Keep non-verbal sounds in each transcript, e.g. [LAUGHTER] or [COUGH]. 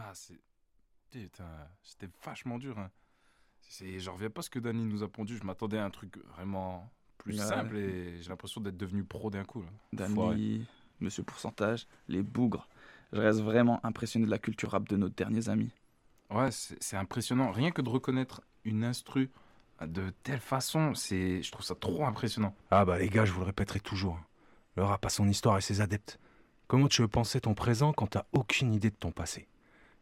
Ah, c'est. Putain, c'était vachement dur. Hein. C'est... Je reviens pas à ce que Danny nous a pondu. Je m'attendais à un truc vraiment plus Ouais. simple et j'ai l'impression d'être devenu pro d'un coup. là. Danny, Monsieur Pourcentage, les bougres. Je reste vraiment impressionné de la culture rap de nos derniers amis. Ouais, c'est, c'est impressionnant. Rien que de reconnaître une instru de telle façon, c'est, je trouve ça trop impressionnant. Ah bah les gars, je vous le répéterai toujours. Le rap a son histoire et ses adeptes. Comment tu veux penser ton présent quand t'as aucune idée de ton passé?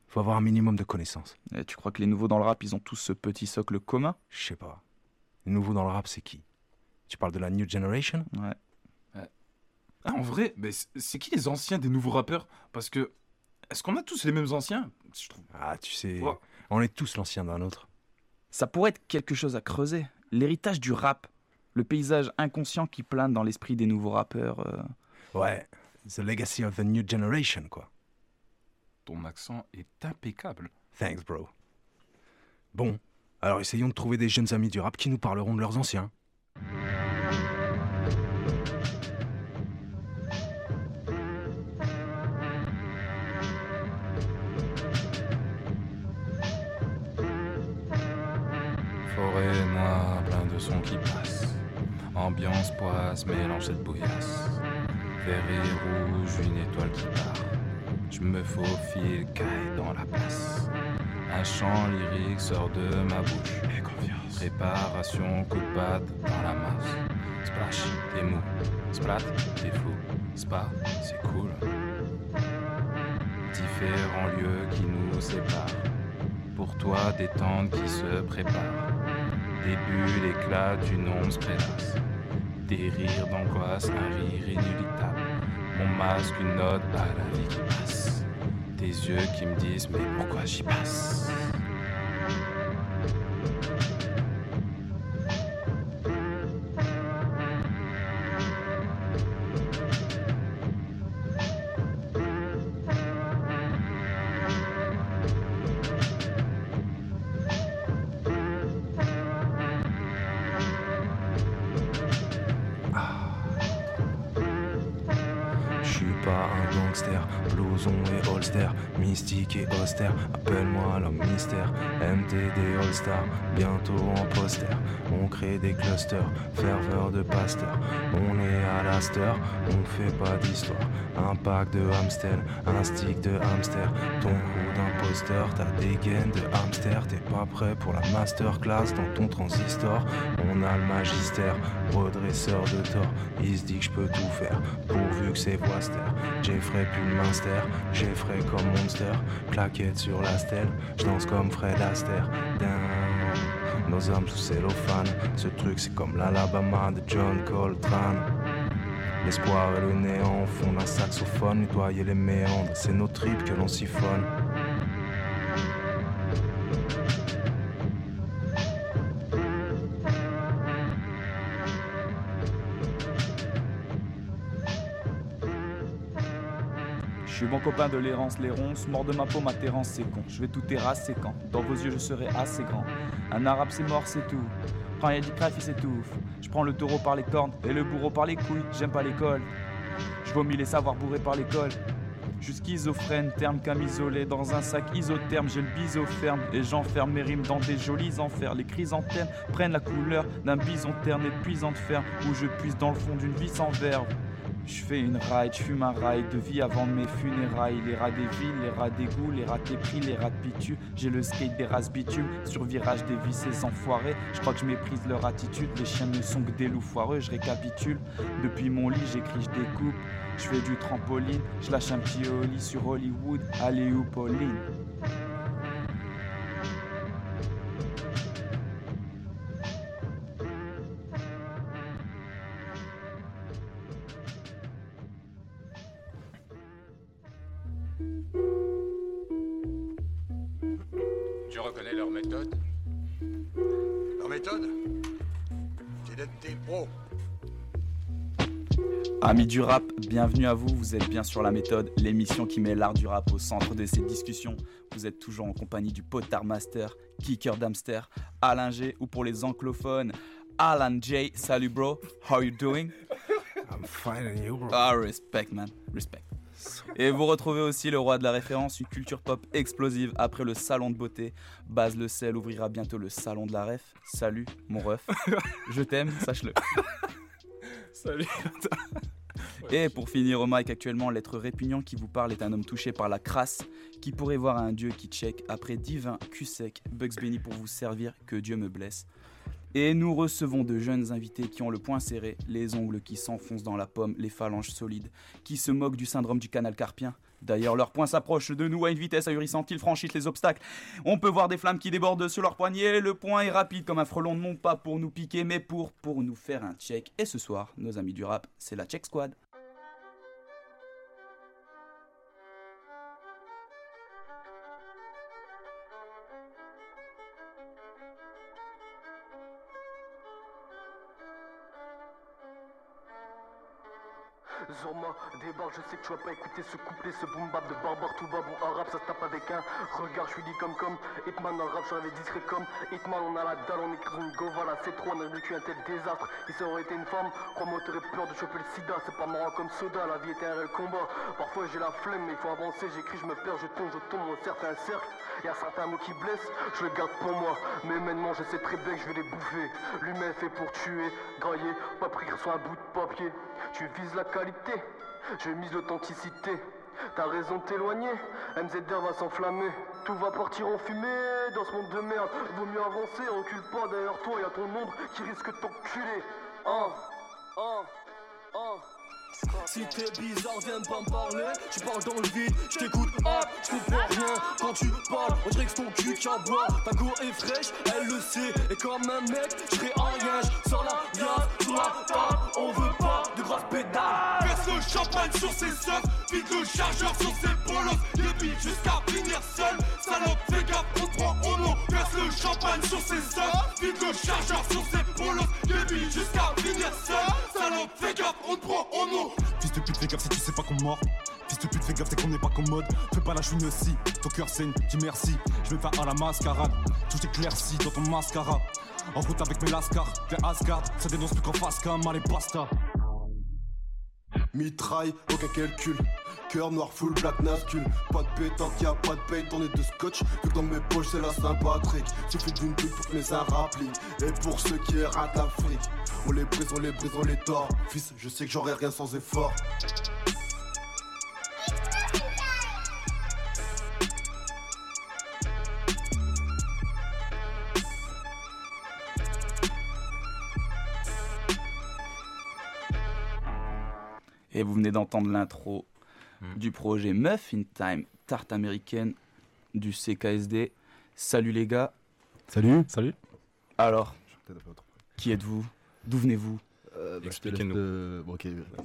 Faut avoir un minimum de connaissances. Et tu crois que les nouveaux dans le rap, ils ont tous ce petit socle commun? Je sais pas. Les nouveaux dans le rap, c'est qui? Tu parles de la New Generation? Ouais. Ah, en vrai, mais c'est, c'est qui les anciens des nouveaux rappeurs? Parce que, est-ce qu'on a tous les mêmes anciens? Je trouve. Ah, tu sais, Ouais. on est tous l'ancien d'un autre. Ça pourrait être quelque chose à creuser. L'héritage du rap. Le paysage inconscient qui plane dans l'esprit des nouveaux rappeurs. euh. Ouais, the legacy of the new generation, quoi. Ton accent est impeccable. Thanks, bro. Bon, alors essayons de trouver des jeunes amis du rap qui nous parleront de leurs anciens. Forêt noire, plein de sons qui passent. Ambiance poisse, mélange cette bouillasse. Vert et rouge, une étoile qui part. Je me faufile, caille dans la place. Un chant lyrique sort de ma bouche. Et confiance. Préparation, coup de patte dans la masse. Splash, t'es mou. Splat, t'es fou. Spa, c'est cool. Différents lieux qui nous séparent. Pour toi, des tentes qui se préparent. Début, l'éclat d'une ombre se prélasse. Des rires d'angoisse, un rire inéluctable. Mon masque, une note à la vie qui passe. Tes yeux qui me disent, mais pourquoi j'y passe? Blouson et holster, mystique et austère. Appelle-moi l'homme mystère, MTD All-Star, bientôt en poster. On crée des clusters, ferveur de pasteur. On est à l'Aster, on fait pas d'histoire. Un pack de hamster, un stick de hamster. Ton coup d'imposteur, t'as des gaines de hamster. T'es pas prêt pour la masterclass dans ton transistor. On a le magistère, redresseur de tort. Il se dit que je peux tout faire, pourvu que c'est Voister. Jeffrey puis Minster, Jeffrey comme Monster. Claquette sur la stèle, je danse comme Fred Astaire. Down. Nos âmes sous cellophane, ce truc c'est comme l'Alabama de John Coltrane. L'espoir et le néant au fond d'un saxophone, nettoyer les méandres, c'est nos tripes que l'on siphonne. Suis bon copain de l'errance, les ronces, mort de ma peau, ma terrance, c'est con. Je vais tout terrasser quand? Dans vos yeux, je serai assez grand. Un arabe, c'est mort, c'est tout. Quand il du il s'étouffe. Je prends le taureau par les cornes et le bourreau par les couilles. J'aime pas l'école. Je vomis les savoirs bourrés par l'école. Je suis schizophrène, terme camisolé dans un sac isotherme. J'ai le biseau ferme et j'enferme mes rimes dans des jolis enfers. Les chrysanthèmes prennent la couleur d'un bison terne et puisant de fer où je puise dans le fond d'une vie sans verve. Je fais une ride, je fume un rail de vie avant mes funérailles. Les rats des villes, les rats d'égout, les rats des prix, les rats de pitu. J'ai le skate des races bitume, sur virage des vies, ces enfoirés. Je crois que je méprise leur attitude. Les chiens ne sont que des loups foireux, je récapitule. Depuis mon lit, j'écris, je découpe. Je fais du trampoline, je lâche un petit holly sur Hollywood. Allez où Pauline? Amis du rap, bienvenue à vous. Vous êtes bien sur la méthode, l'émission qui met l'art du rap au centre de ces discussions. Vous êtes toujours en compagnie du potard master, kicker d'hamster, Alain G ou pour les anglophones, Alan J. Salut bro, how you doing? I'm fine and you, bro? Ah, respect man, respect. Et vous retrouvez aussi le roi de la référence, une culture pop explosive après le salon de beauté. Baz Le Sel ouvrira bientôt le salon de la ref. Salut, mon ref. Je t'aime, sache-le. Salut. Et pour finir au mic actuellement, l'être répugnant qui vous parle est un homme touché par la crasse qui pourrait voir un dieu qui check après divin cul sec Bugs Benny pour vous servir que Dieu me blesse. Et nous recevons de jeunes invités qui ont le poing serré, les ongles qui s'enfoncent dans la pomme, les phalanges solides, qui se moquent du syndrome du canal carpien. D'ailleurs, leur poing s'approche de nous à une vitesse ahurissante, ils franchissent les obstacles. On peut voir des flammes qui débordent sur leurs poignets, le poing est rapide comme un frelon, non pas pour nous piquer, mais pour, pour nous faire un check. Et ce soir, nos amis du rap, c'est la Check Squad. Débarque, je sais que tu vas pas écouter ce couplet, ce boom bap de barbare tout bas, bon arabe ça se tape avec un regard, je suis dit comme comme Hitman dans le rap, je suis discret comme Hitman, on a la dalle, on écrit une gova, là c'est trop, on a vécu un tel désastre, si ça aurait été une femme, crois-moi t'aurais peur de choper le sida, c'est pas marrant comme soda, la vie était un réel combat, parfois j'ai la flemme, mais il faut avancer, j'écris, je me perds, je tombe, je tombe, on certain cercle, y a certains mots qui blessent, je le garde pour moi, mais maintenant je sais très bien que je vais les bouffer, l'humain fait pour tuer, grailler, pas pris sur un bout de papier, tu vises la qualité, je mise l'authenticité. T'as raison de t'éloigner, MZR va s'enflammer. Tout va partir en fumée dans ce monde de merde. Vaut mieux avancer, recule pas derrière toi, y a ton ombre qui risque de t'enculer. Oh, oh, oh. Si t'es bizarre, viens pas me parler. Tu parles dans le vide, je t'écoute, hop, je comprends rien. Quand tu parles, on dirait que ton cul qui aboie. Ta go est fraîche, elle le sait. Et comme un mec, je en rien. Sans la viande, sur la table, on veut pas de grosses pédales. Champagne sur ses seufs, vide le chargeur sur ses bolos. Le beat jusqu'à finir seul. Salope, fais gaffe, on prend au nom. Verse le champagne sur ses seufs, vide le chargeur sur ses bolos. Le beat jusqu'à finir seul. Salope, fais gaffe, on prend au nom. Fils de pute, fais gaffe si tu sais pas qu'on mord. Fils de pute, fais gaffe, c'est qu'on n'est pas commode. Fais pas la chouine aussi, ton cœur saigne, dis merci. Je vais faire à la mascarade, tout éclairci dans ton mascara. En route avec mes lascars, vers Asgard, ça dénonce plus qu'en face qu'un mal et basta. Mitraille, aucun calcul. Cœur noir, full black nascule. Pas de pétanque, y'a pas de paye, tourné de scotch. Vu que dans mes poches, c'est la Saint-Patrick. Suffit d'une pute pour que mes arabes Et pour ceux qui ratent l'Afrique, on les brise, on les brise, on les tord. Fils, je sais que j'aurai rien sans effort. Et vous venez d'entendre l'intro Mm. du projet Muffin Time, tarte américaine du CKSD. Salut les gars. Salut. Salut. Alors, qui êtes-vous? D'où venez-vous? Euh, bah, Expliquez-nous. bon.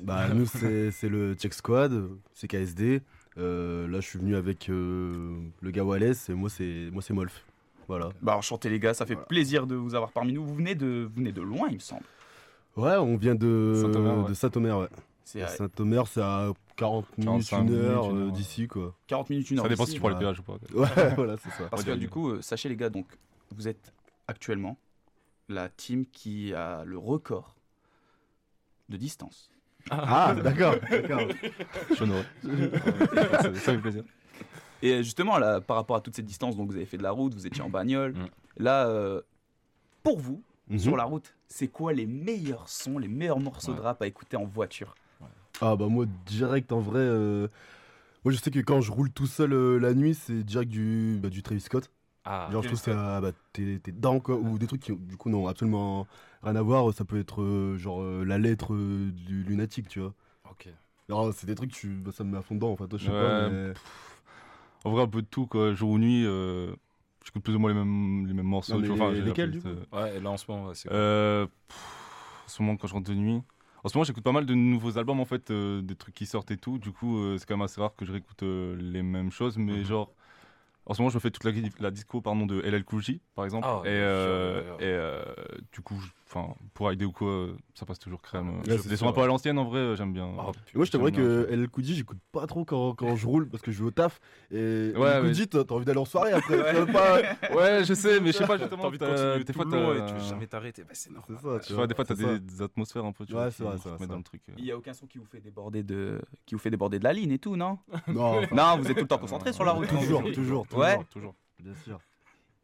Bah, [LAUGHS] nous, c'est le Check Squad, c'est KSD. Euh, là, je suis venu avec euh, le gars Wallace et moi, c'est moi c'est Molf. Voilà. Bah enchanté les gars, ça fait Voilà. plaisir de vous avoir parmi nous. Vous venez de, vous venez de loin, il me semble. Ouais, on vient de Saint-Omer, ouais. de Saint-Omer, ouais. Saint-Omer, c'est à 40 minutes, 45 une heure minutes, une euh, heure, d'ici, quoi. 40 minutes, une heure. Ça dépend si tu prends le péage ou pas. Ouais, [LAUGHS] voilà, c'est ça. Parce que du coup, euh, sachez les gars, donc vous êtes actuellement la team qui a le record de distance. Ah, d'accord, d'accord. Je suis honoré. ça, ça fait plaisir. Et euh, justement, là, par rapport à toute cette distance, donc vous avez fait de la route, vous étiez en bagnole. Mm. Là, euh, pour vous, Mhm. sur la route, c'est quoi les meilleurs sons, les meilleurs morceaux de rap à écouter en voiture? Ah bah moi direct en vrai, euh, moi je sais que quand je roule tout seul euh, la nuit c'est direct du, bah, du Travis Scott. Ah, Genre je trouve que ça, bah, t'es t'es dedans quoi, ou des trucs qui du coup n'ont absolument rien à voir, ça peut être euh, genre euh, la lettre euh, du lunatique tu vois. ok. Alors c'est des trucs, tu, bah, ça me met à fond dedans en fait, toi je sais Ouais, pas mais... En vrai, un peu de tout, quoi. Jour ou nuit, euh, j'écoute plus ou moins les mêmes, les mêmes morceaux. Non, tu mais vois, enfin, j'ai la lesquels, playlist, du euh, Ouais, et là en ce moment, ouais, c'est Euh, pff, en ce moment, quand je rentre de nuit. En ce moment, j'écoute pas mal de nouveaux albums, en fait, euh, des trucs qui sortent et tout. Du coup, euh, c'est quand même assez rare que je réécoute euh, les mêmes choses. Mais Mhm. genre, En ce moment, je me fais toute la, la disco pardon, de LL Cool J, par exemple. Ah, et euh, ouais, et euh, du coup, enfin, pour ID ou quoi, euh, ça passe toujours crème. Ouais, c'est Des sons un peu à l'ancienne, en vrai, j'aime bien. Oh, Et moi, je bien, que LL Cool J, j'écoute pas trop quand, quand je roule parce que je vais au taf. Et Ouais, LL Cool ouais. J, t'as t'as envie d'aller en soirée après. pas- [LAUGHS] Ouais, je sais, mais je sais pas [LAUGHS] T'as justement. envie de t'as- continuer Des fois, long et t'as- tu veux jamais t'arrêter. Bah, c'est normal. Ça, Tu vois, des fois, t'as des, des atmosphères un peu, tu Ouais, c'est vrai, dans le truc. Il y a aucun son qui vous fait déborder de, qui vous fait déborder de la ligne et tout, non? Non, [LAUGHS] Non, vous êtes tout le temps concentré sur la route. toujours, toujours, toujours. Ouais. Toujours. Bien sûr.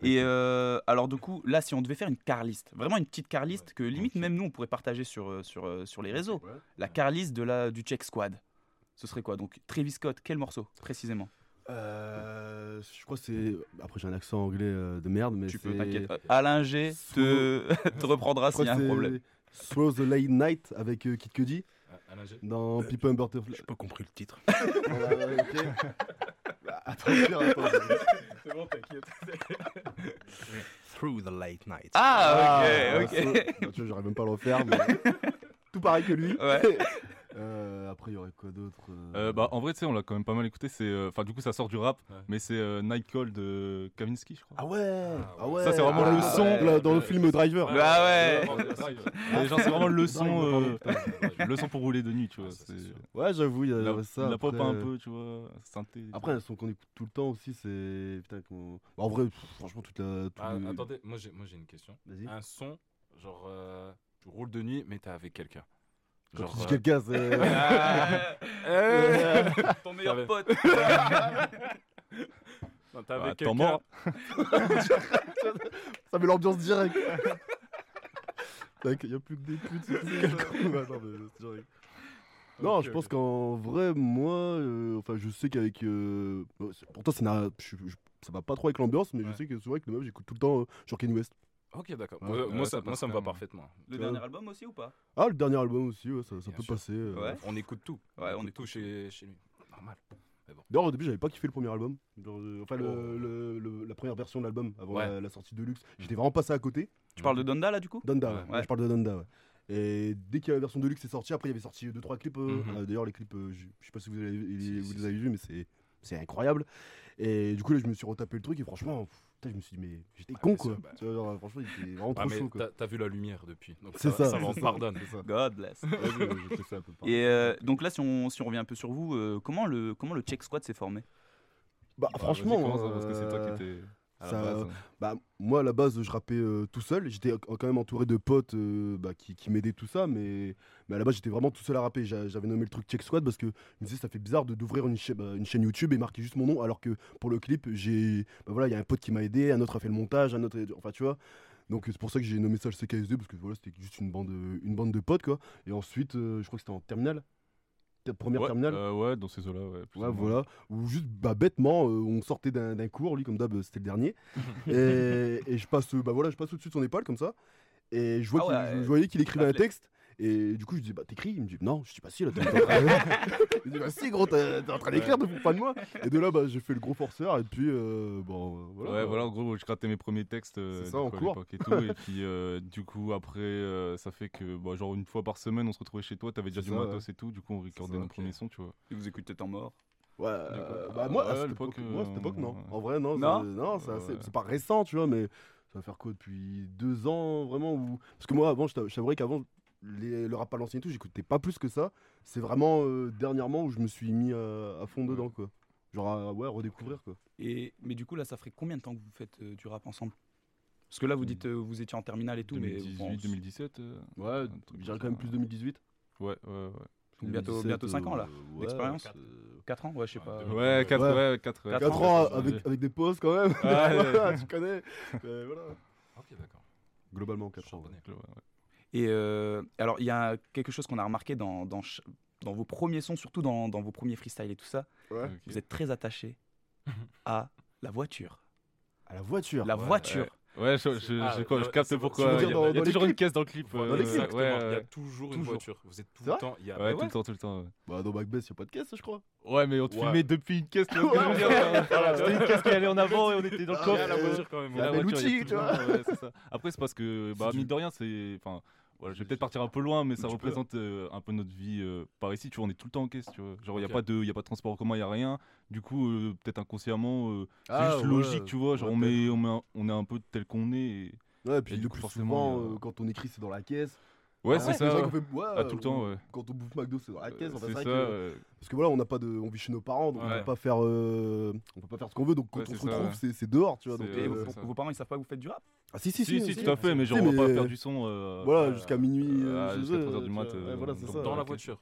Et euh, alors du coup, là, si on devait faire une car list, vraiment une petite car list que limite même nous on pourrait partager sur euh, sur euh, sur les réseaux, la car list de la du Check Squad, ce serait quoi? Donc Travis Scott, quel morceau précisément? Euh, je crois que c'est. Après, j'ai un accent anglais euh, de merde, mais Tu peux t'inquiète. Alain G te [LAUGHS] te reprendra s'il y a un c'est problème. Throw the Late Night avec euh, Kid Cudi Ah, Alain G. dans People and Butterfly. J'ai pas compris le titre. Voilà, [LAUGHS] ouais, ok. Bah, [LAUGHS] attends. [LAUGHS] C'est bon, t'inquiète. [LAUGHS] Through the late night. Ah, Ah, ok, ça- ok. tu vois, j'arrive même pas à le refaire, mais tout pareil que lui. Ouais. Euh, après, il y aurait quoi d'autre euh, Euh, bah, en vrai, tu sais, on l'a quand même pas mal écouté. C'est, euh, enfin, du coup, ça sort du rap, Ouais. mais c'est euh, Night Call de Kavinsky, je crois. Ah ouais, ah ouais. Ça, c'est vraiment Ah, le dans- son. dans- dans le film Driver. Ah ouais. [LAUGHS] Genre, c'est vraiment le son, euh, le son pour rouler de nuit, tu vois. Ah. Ouais, j'avoue, il y a ça. la pop après- un peu, tu vois, synthé. Après, un son qu'on écoute tout le temps aussi, c'est. Putain, Bah, en vrai, pff, franchement, toute la. tout Ah, le- Attendez, moi j'ai moi, j'ai une question. Vas-y. Un son, genre, euh, tu roules de nuit, mais t'es avec quelqu'un. Quand Genre, tu dis euh, quelqu'un, c'est. Ah, Ton meilleur T'avais- pote. [LAUGHS] non, Bah, avec quelqu'un. mort. [LAUGHS] Ça met l'ambiance directe. [LAUGHS] Il n'y a plus que des putes. c'est non, mais c'est direct. Non, Ok, je pense ok. qu'en vrai, moi, euh, enfin, je sais qu'avec. euh, c'est- pourtant, ça, n'a- je- je- ça va pas trop avec l'ambiance, mais Ouais. je sais que souvent avec les meufs, j'écoute tout le temps euh, genre Kanye West. Ok, d'accord. Ouais, moi, ouais, moi, ça moi, me va parfaitement. Le dernier album aussi ou pas? Ah, le dernier album aussi, ouais, ça, peut sûr. passer. euh. Ouais. On écoute tout. Ouais, on écoute écoute tout chez, chez lui. Normal. D'ailleurs, au début, j'avais pas kiffé le premier album. Genre, euh, enfin, le- Oh. le- le- la première version de l'album avant Ouais. la, la sortie de luxe. J'étais vraiment passé à côté. Tu parles de Donda là du coup? Donda, Ouais. je parle de Donda, ouais. Et dès que la version de luxe est sortie, après il y avait sorti 2-3 clips. euh, Mhm. euh, D'ailleurs, les clips, euh, je sais pas si vous, avez- les, Si, vous si, les avez vus, mais c'est c'est incroyable. Et du coup, là, je me suis retapé le truc et franchement, pff, putain, je me suis dit, mais j'étais con quoi. sûr, bah. Tu vois, genre, franchement, il était vraiment Ah, trop mais chaud quoi. t'as- vu la lumière depuis. Donc C'est ça, ça, m'en ça. pardonne. God bless. Vas-y, ouais, je te fais un peu parler. Et euh, donc là, si on, si on revient un peu sur vous, euh, comment, le, comment le Check Squad s'est formé? Bah, Bah, franchement, vas-y, commence, parce que c'est toi qui étais à la ça- base. Bah, moi, à la base, je rappais euh, tout seul. J'étais euh, quand même entouré de potes euh, bah, qui, qui m'aidaient tout ça, mais, mais à la base, j'étais vraiment tout seul à rapper. J'a- J'avais nommé le truc Check Squad parce que je me disais, ça fait bizarre d'ouvrir une, cha- bah, une chaîne YouTube et marquer juste mon nom, alors que pour le clip, j'ai, bah, voilà, il y a un pote qui m'a aidé, un autre a fait le montage, un autre, enfin, tu vois. Donc c'est pour ça que j'ai nommé ça le CKSD parce que voilà, c'était juste une bande, une bande de potes quoi. Et ensuite, euh, je crois que c'était en terminale, première Ouais, terminale. euh, ouais, dans ces eaux-là, ouais. Ouais, voilà. Ou juste, bah, bêtement, euh, on sortait d'un cours, lui, comme d'hab, euh, c'était le dernier. [LAUGHS] et, et je passe, bah voilà, je passe au-dessus de son épaule, comme ça. Et je, vois Ah ouais, je, je voyais qu'il écrivait un texte. Et du coup, je dis, bah, t'écris Il me dit, non, je dis, bah, si, là, t'es en train de- [LAUGHS] Il me dit, bah, si, gros, t'es t'es en train d'écrire, ne fous pas de moi. Et de là, bah, j'ai fait le gros forceur, et puis, euh, bon, euh, voilà. ouais, voilà, en gros, je grattais mes premiers textes euh, C'est du ça, en coup, à cours. l'époque et tout. et puis, euh, du coup, après, euh, ça fait que, bah, genre, une fois par semaine, on se retrouvait chez toi, t'avais déjà C'est du ça, matos et tout. Du coup, on recordait ça, nos ok. premiers sons, tu vois. Et vous écoutez Temps Mort Ouais, euh, bah, moi, ouais, à cette l'époque, époque, moi, à cette euh, époque, non. En vrai, non. Non c'est- non, c'est assez- Ouais. c'est pas récent, tu vois, mais ça va faire quoi depuis deux ans, vraiment où... Parce que moi, avant, je je t'avouerais qu'avant, les- le rap à l'ancien et tout, j'écoutais pas plus que ça. C'est vraiment euh, dernièrement où je me suis mis à, à fond Ouais. dedans, quoi. Genre, à, ouais, redécouvrir, quoi. Et, Mais du coup, là, ça ferait combien de temps que vous faites euh, du rap ensemble? Parce que là, vous dites euh, vous étiez en terminale et tout, mais 2018, bon, 2017. euh, Ouais, comme quand même plus 2018. Ouais, ouais, ouais. Bientôt- 2017, bientôt cinq ans, là, ouais, d'expérience. euh, 4 ans Ouais, je sais pas. Ouais, Ouais, 4 Ouais. ouais, 4 Quatre Quatre ans, ans ouais, avec, avec des pauses quand même. Ouais, Voilà, [LAUGHS] tu connais. Mais voilà. Ok, d'accord. Globalement, 4 ans. Et euh, alors, il y a quelque chose qu'on a remarqué dans, dans, vos premiers sons, surtout dans, dans vos premiers freestyles et tout ça. Ouais. Vous êtes très attaché [LAUGHS] à la voiture. À la voiture. La voiture. Ouais, je, je, Ah, je- quoi, je ouais, capte pourquoi. Il y dire a, dans- il y a toujours une caisse dans le clip. Dans euh, les clips, Exactement. ouais, Il y a toujours une voiture. Vous êtes tout le temps. il y a- Ouais, bah tout le temps, tout le temps. ouais. Bah, dans Macbeth, y'a pas de caisse, je crois. Ouais, mais on te Ouais. filmait depuis une caisse, [LAUGHS] C'était une caisse qui allait en avant et on était dans le Ah, coffre. la voiture, quand même. Il y a bel voiture, il y a outil, tout tu vois. Après, c'est parce que, bah, mine de rien, c'est. Enfin, voilà, je vais peut-être partir un peu loin, mais ça Tu peux. représente euh, un peu notre vie euh, par ici. Tu vois, on est tout le temps en caisse, tu vois. Genre, il n'y a, pas de- y a pas de transport en commun, il n'y a rien. Du coup, euh, peut-être inconsciemment, euh, c'est Ah, juste ouais, logique, tu vois. Genre, ouais, on, met, on, met un- on est un peu tel qu'on est. et- Ouais, puis Et du le coup, plus forcément, souvent, il y a- euh, quand on écrit, c'est dans la caisse. Ouais, Ah, c'est ça. ouais, Ah, tout le temps, ouais. Quand on bouffe McDo, c'est dans la caisse. Euh, enfin, c'est ça, que- ouais. Parce que voilà, on n'a pas de, on vit chez nos parents, donc on Ouais. peut pas faire, euh, on peut pas faire ce qu'on veut. Donc quand Ouais, on c'est se ça, retrouve, ouais. c'est c'est dehors, tu vois. Donc, Et euh, vos, c'est ça. vos parents ils savent pas que vous faites du rap? Ah si si Si, si, si, tout à fait, mais genre, on va pas faire du son. euh, Voilà, euh, jusqu'à minuit. euh, ah, chez jusqu'à eux, 3h du tu mat. euh, voilà, c'est donc, ça. Dans la voiture.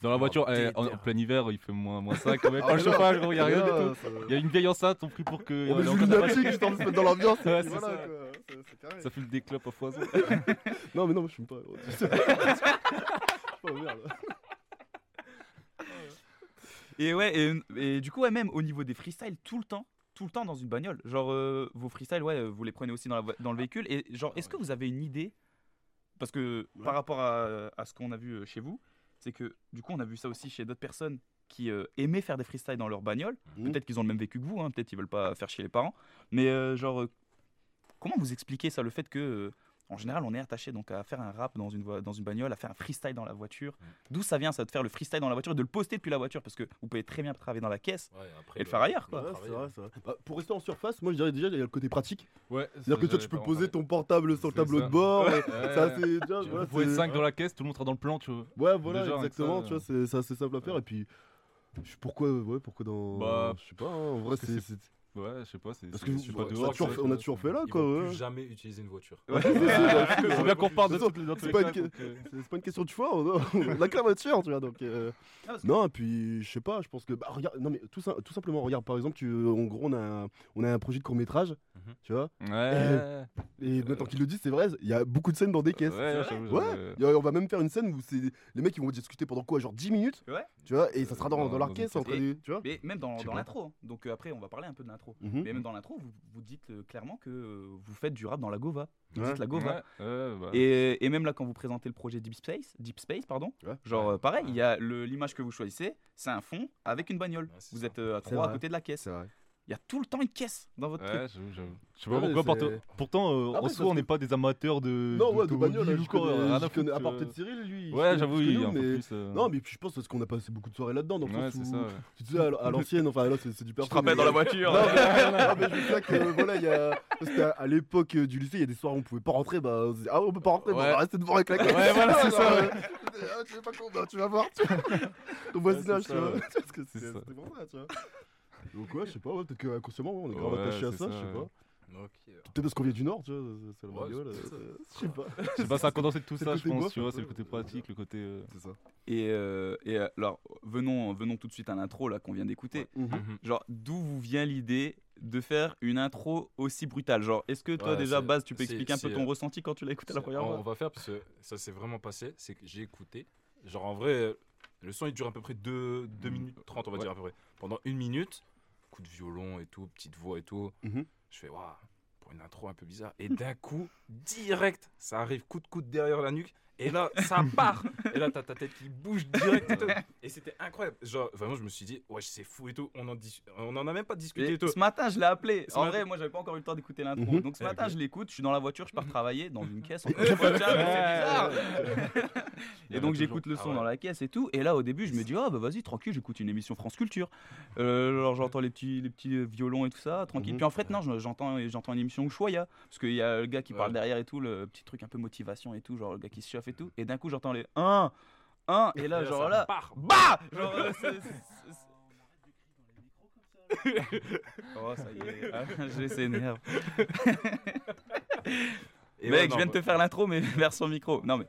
Dans la voiture, eh, déter. en, en plein hiver, il fait moins, moins 5, quand même. [LAUGHS] Ah, Pas le mais là, chauffage, gros, il n'y a rien du tout. Il y a une vieille enceinte, on prie pour que. On met pas- lunatique, juste en se mettre dans l'ambiance. [LAUGHS] et Ouais, puis c'est voilà, ça. quoi. C'est- c'est carré. Ça fume des clopes à foison. [LAUGHS] Non mais non, je fume pas. gros. Je suis pas merde. Et ouais, et, et du coup, ouais, même au niveau des freestyles, tout le temps, tout le temps dans une bagnole. Genre, euh, vos freestyles, ouais, vous les prenez aussi dans, la vo- dans le véhicule. Et genre, est-ce que vous avez une idée? Parce que par rapport à, à ce qu'on a vu euh, chez vous, c'est que du coup, on a vu ça aussi chez d'autres personnes qui euh, aimaient faire des freestyles dans leur bagnole. Mhm. Peut-être qu'ils ont le même vécu que vous, hein, peut-être qu'ils veulent pas faire chier les parents. Mais euh, genre, euh, comment vous expliquez ça, le fait que. Euh, en général, on est attaché donc à faire un rap dans une, dans une bagnole, à faire un freestyle dans la voiture. D'où ça vient, ça de faire le freestyle dans la voiture et de le poster depuis la voiture Parce que vous pouvez très bien travailler dans la caisse Ouais, après, et le faire ailleurs. Quoi. Ouais, c'est vrai, c'est vrai. Bah, pour rester en surface, moi je dirais déjà il y a le côté pratique. Ouais, C'est-à-dire que toi tu peux poser ton portable sur le tableau ça. de bord. Ouais. et [LAUGHS] Ça c'est déjà. Tu voilà, Vous pouvez c'est- 5 dans la caisse, tout le monde sera dans le plan, tu vois. Ouais, voilà, Déjà, avec exactement. ça, tu vois, c'est c'est assez simple à faire. Et puis, pourquoi, ouais, pourquoi dans. Bah, je sais pas. hein, en vrai, c'est- Ouais, je sais pas. c'est- Parce c'est- que je pas a dehors, on a toujours fait là, Ils quoi. ouais. plus jamais utiliser une voiture. Ouais, ça, faut bien qu'on reparle de c'est tous C'est pas, une... euh. pas une question de choix, on a, on a que la voiture, tu vois. Donc, euh, Ah, Non, et puis je sais pas, je pense que. Bah, regarde, non, mais tout, tout simplement, regarde, par exemple, tu, en gros, on a un, on a un projet de court-métrage, Mhm. tu vois. Ouais. Et maintenant qu'il le dit, c'est vrai, il y a beaucoup de scènes dans des caisses. Ouais, a- on va même faire une scène où c'est les mecs ils vont discuter pendant quoi Genre 10 minutes Ouais. Tu vois, et ça sera dans, leur caisse en train de. Tu vois Mais même dans, l'intro. hein. Donc euh, après, on va parler un peu de l'intro. Mhm. Mais même dans l'intro, vous, vous dites euh, clairement que euh, vous faites du rap dans la Gova. Vous Ouais. dites la Gova. Ouais, bah. Et, et même là, quand vous présentez le projet Deep Space, Deep Space pardon, Ouais. genre euh, pareil, il y a le- l'image que vous choisissez, c'est un fond avec une bagnole. Vous ça. êtes euh, à trois à côté de la caisse. Il y a tout le temps une caisse dans votre Ouais, truc. j'avoue, j'avoue. Je sais Ouais, pas mais pourquoi. pourtant- euh, en Après, soi, on n'est pas des amateurs de. Non, ouais, de bagnole, là, d'automobile je connais, je connais- à part euh. peut-être Cyril, lui. je Ouais, j'avoue, il nous, peu mais- plus. euh, Non, mais puis je pense parce qu'on a passé beaucoup de soirées là-dedans. Dans le Ouais, c'est où- ça. ouais. Tu sais, à, [LAUGHS] l'ancienne, enfin là, c'est c'est du Tu perso. te rappelles mais- dans la voiture [LAUGHS] [LAUGHS] Non, mais, je veux dire que euh, voilà, il y a. Parce qu'à à l'époque euh, du lycée, il y a des soirs où on pouvait pas rentrer. Bah, on ah, on peut pas rentrer, bah, on Ouais. va rester devant avec la caisse. Ouais, voilà, c'est ça, ouais. Ah, tu bah, tu vas voir. tu vois. Ton voisinage, tu vois. ouais. Parce que C'est pour ça, tu vois. Donc, ouais, je sais pas, ouais, peut-être qu'inconsciemment, on est grave Ouais, attaché à ça, ça, je sais ouais. pas. Peut-être parce qu'on vient du Nord, tu vois. c'est- C'est la Ouais, euh, Je sais pas. [LAUGHS] Je sais pas, ça a condensé tout ça, le je pense. bof, Tu vois, c'est le côté pratique, le côté. euh, C'est ça. Et, euh, et euh, alors, venons, venons tout de suite à l'intro là qu'on vient d'écouter. Mhm. Mhm. Genre, d'où vous vient l'idée de faire une intro aussi brutale? Genre, est-ce que toi Ouais, déjà, Baz, tu peux expliquer un peu ton euh, ressenti quand tu l'as écouté la première on, on fois? va faire parce que ça s'est vraiment passé. C'est que j'ai écouté. Genre en vrai, le son il dure à peu près 2 minutes 30, on va Ouais. dire à peu près. Pendant une minute, coup de violon et tout, petite voix et tout. Mhm. Je fais waouh, pour une intro un peu bizarre. Et d'un coup, direct, ça arrive coup de coude derrière la nuque. Et là, ça [LAUGHS] part. Et là, t'as ta tête qui bouge direct. Et, tout. Et c'était incroyable. Genre, vraiment, je me suis dit, ouais, c'est fou et tout. On en, dis- on en a même pas discuté Et et tout. ce matin, je l'ai appelé. Ce en matin- vrai, moi, j'avais pas encore eu le temps d'écouter l'intro. Mhm. Donc ce matin, je l'écoute. Je suis dans la voiture, je pars travailler dans une caisse. Et donc j'écoute le son Ah ouais. dans la caisse et tout. Et là, au début, je me dis, oh bah vas-y, tranquille, j'écoute une émission France Culture. Euh, alors j'entends les petits, les petits violons et tout ça, tranquille. Mhm. Puis en fait, non, je- j'entends, j'entends une émission Ushuaïa. Parce qu'il y a le gars qui parle derrière et tout, le petit truc un peu motivation et tout, genre le gars qui se chauffe et tout. Et d'un coup, j'entends les 1, 1, et là, genre là, part. bah Genre, euh, c'est- c'est- c'est- Oh, ça y est, ah, nerfs. Et Mec, ouais, je non, viens de te bah- faire l'intro, mais vers son micro. Non, mais.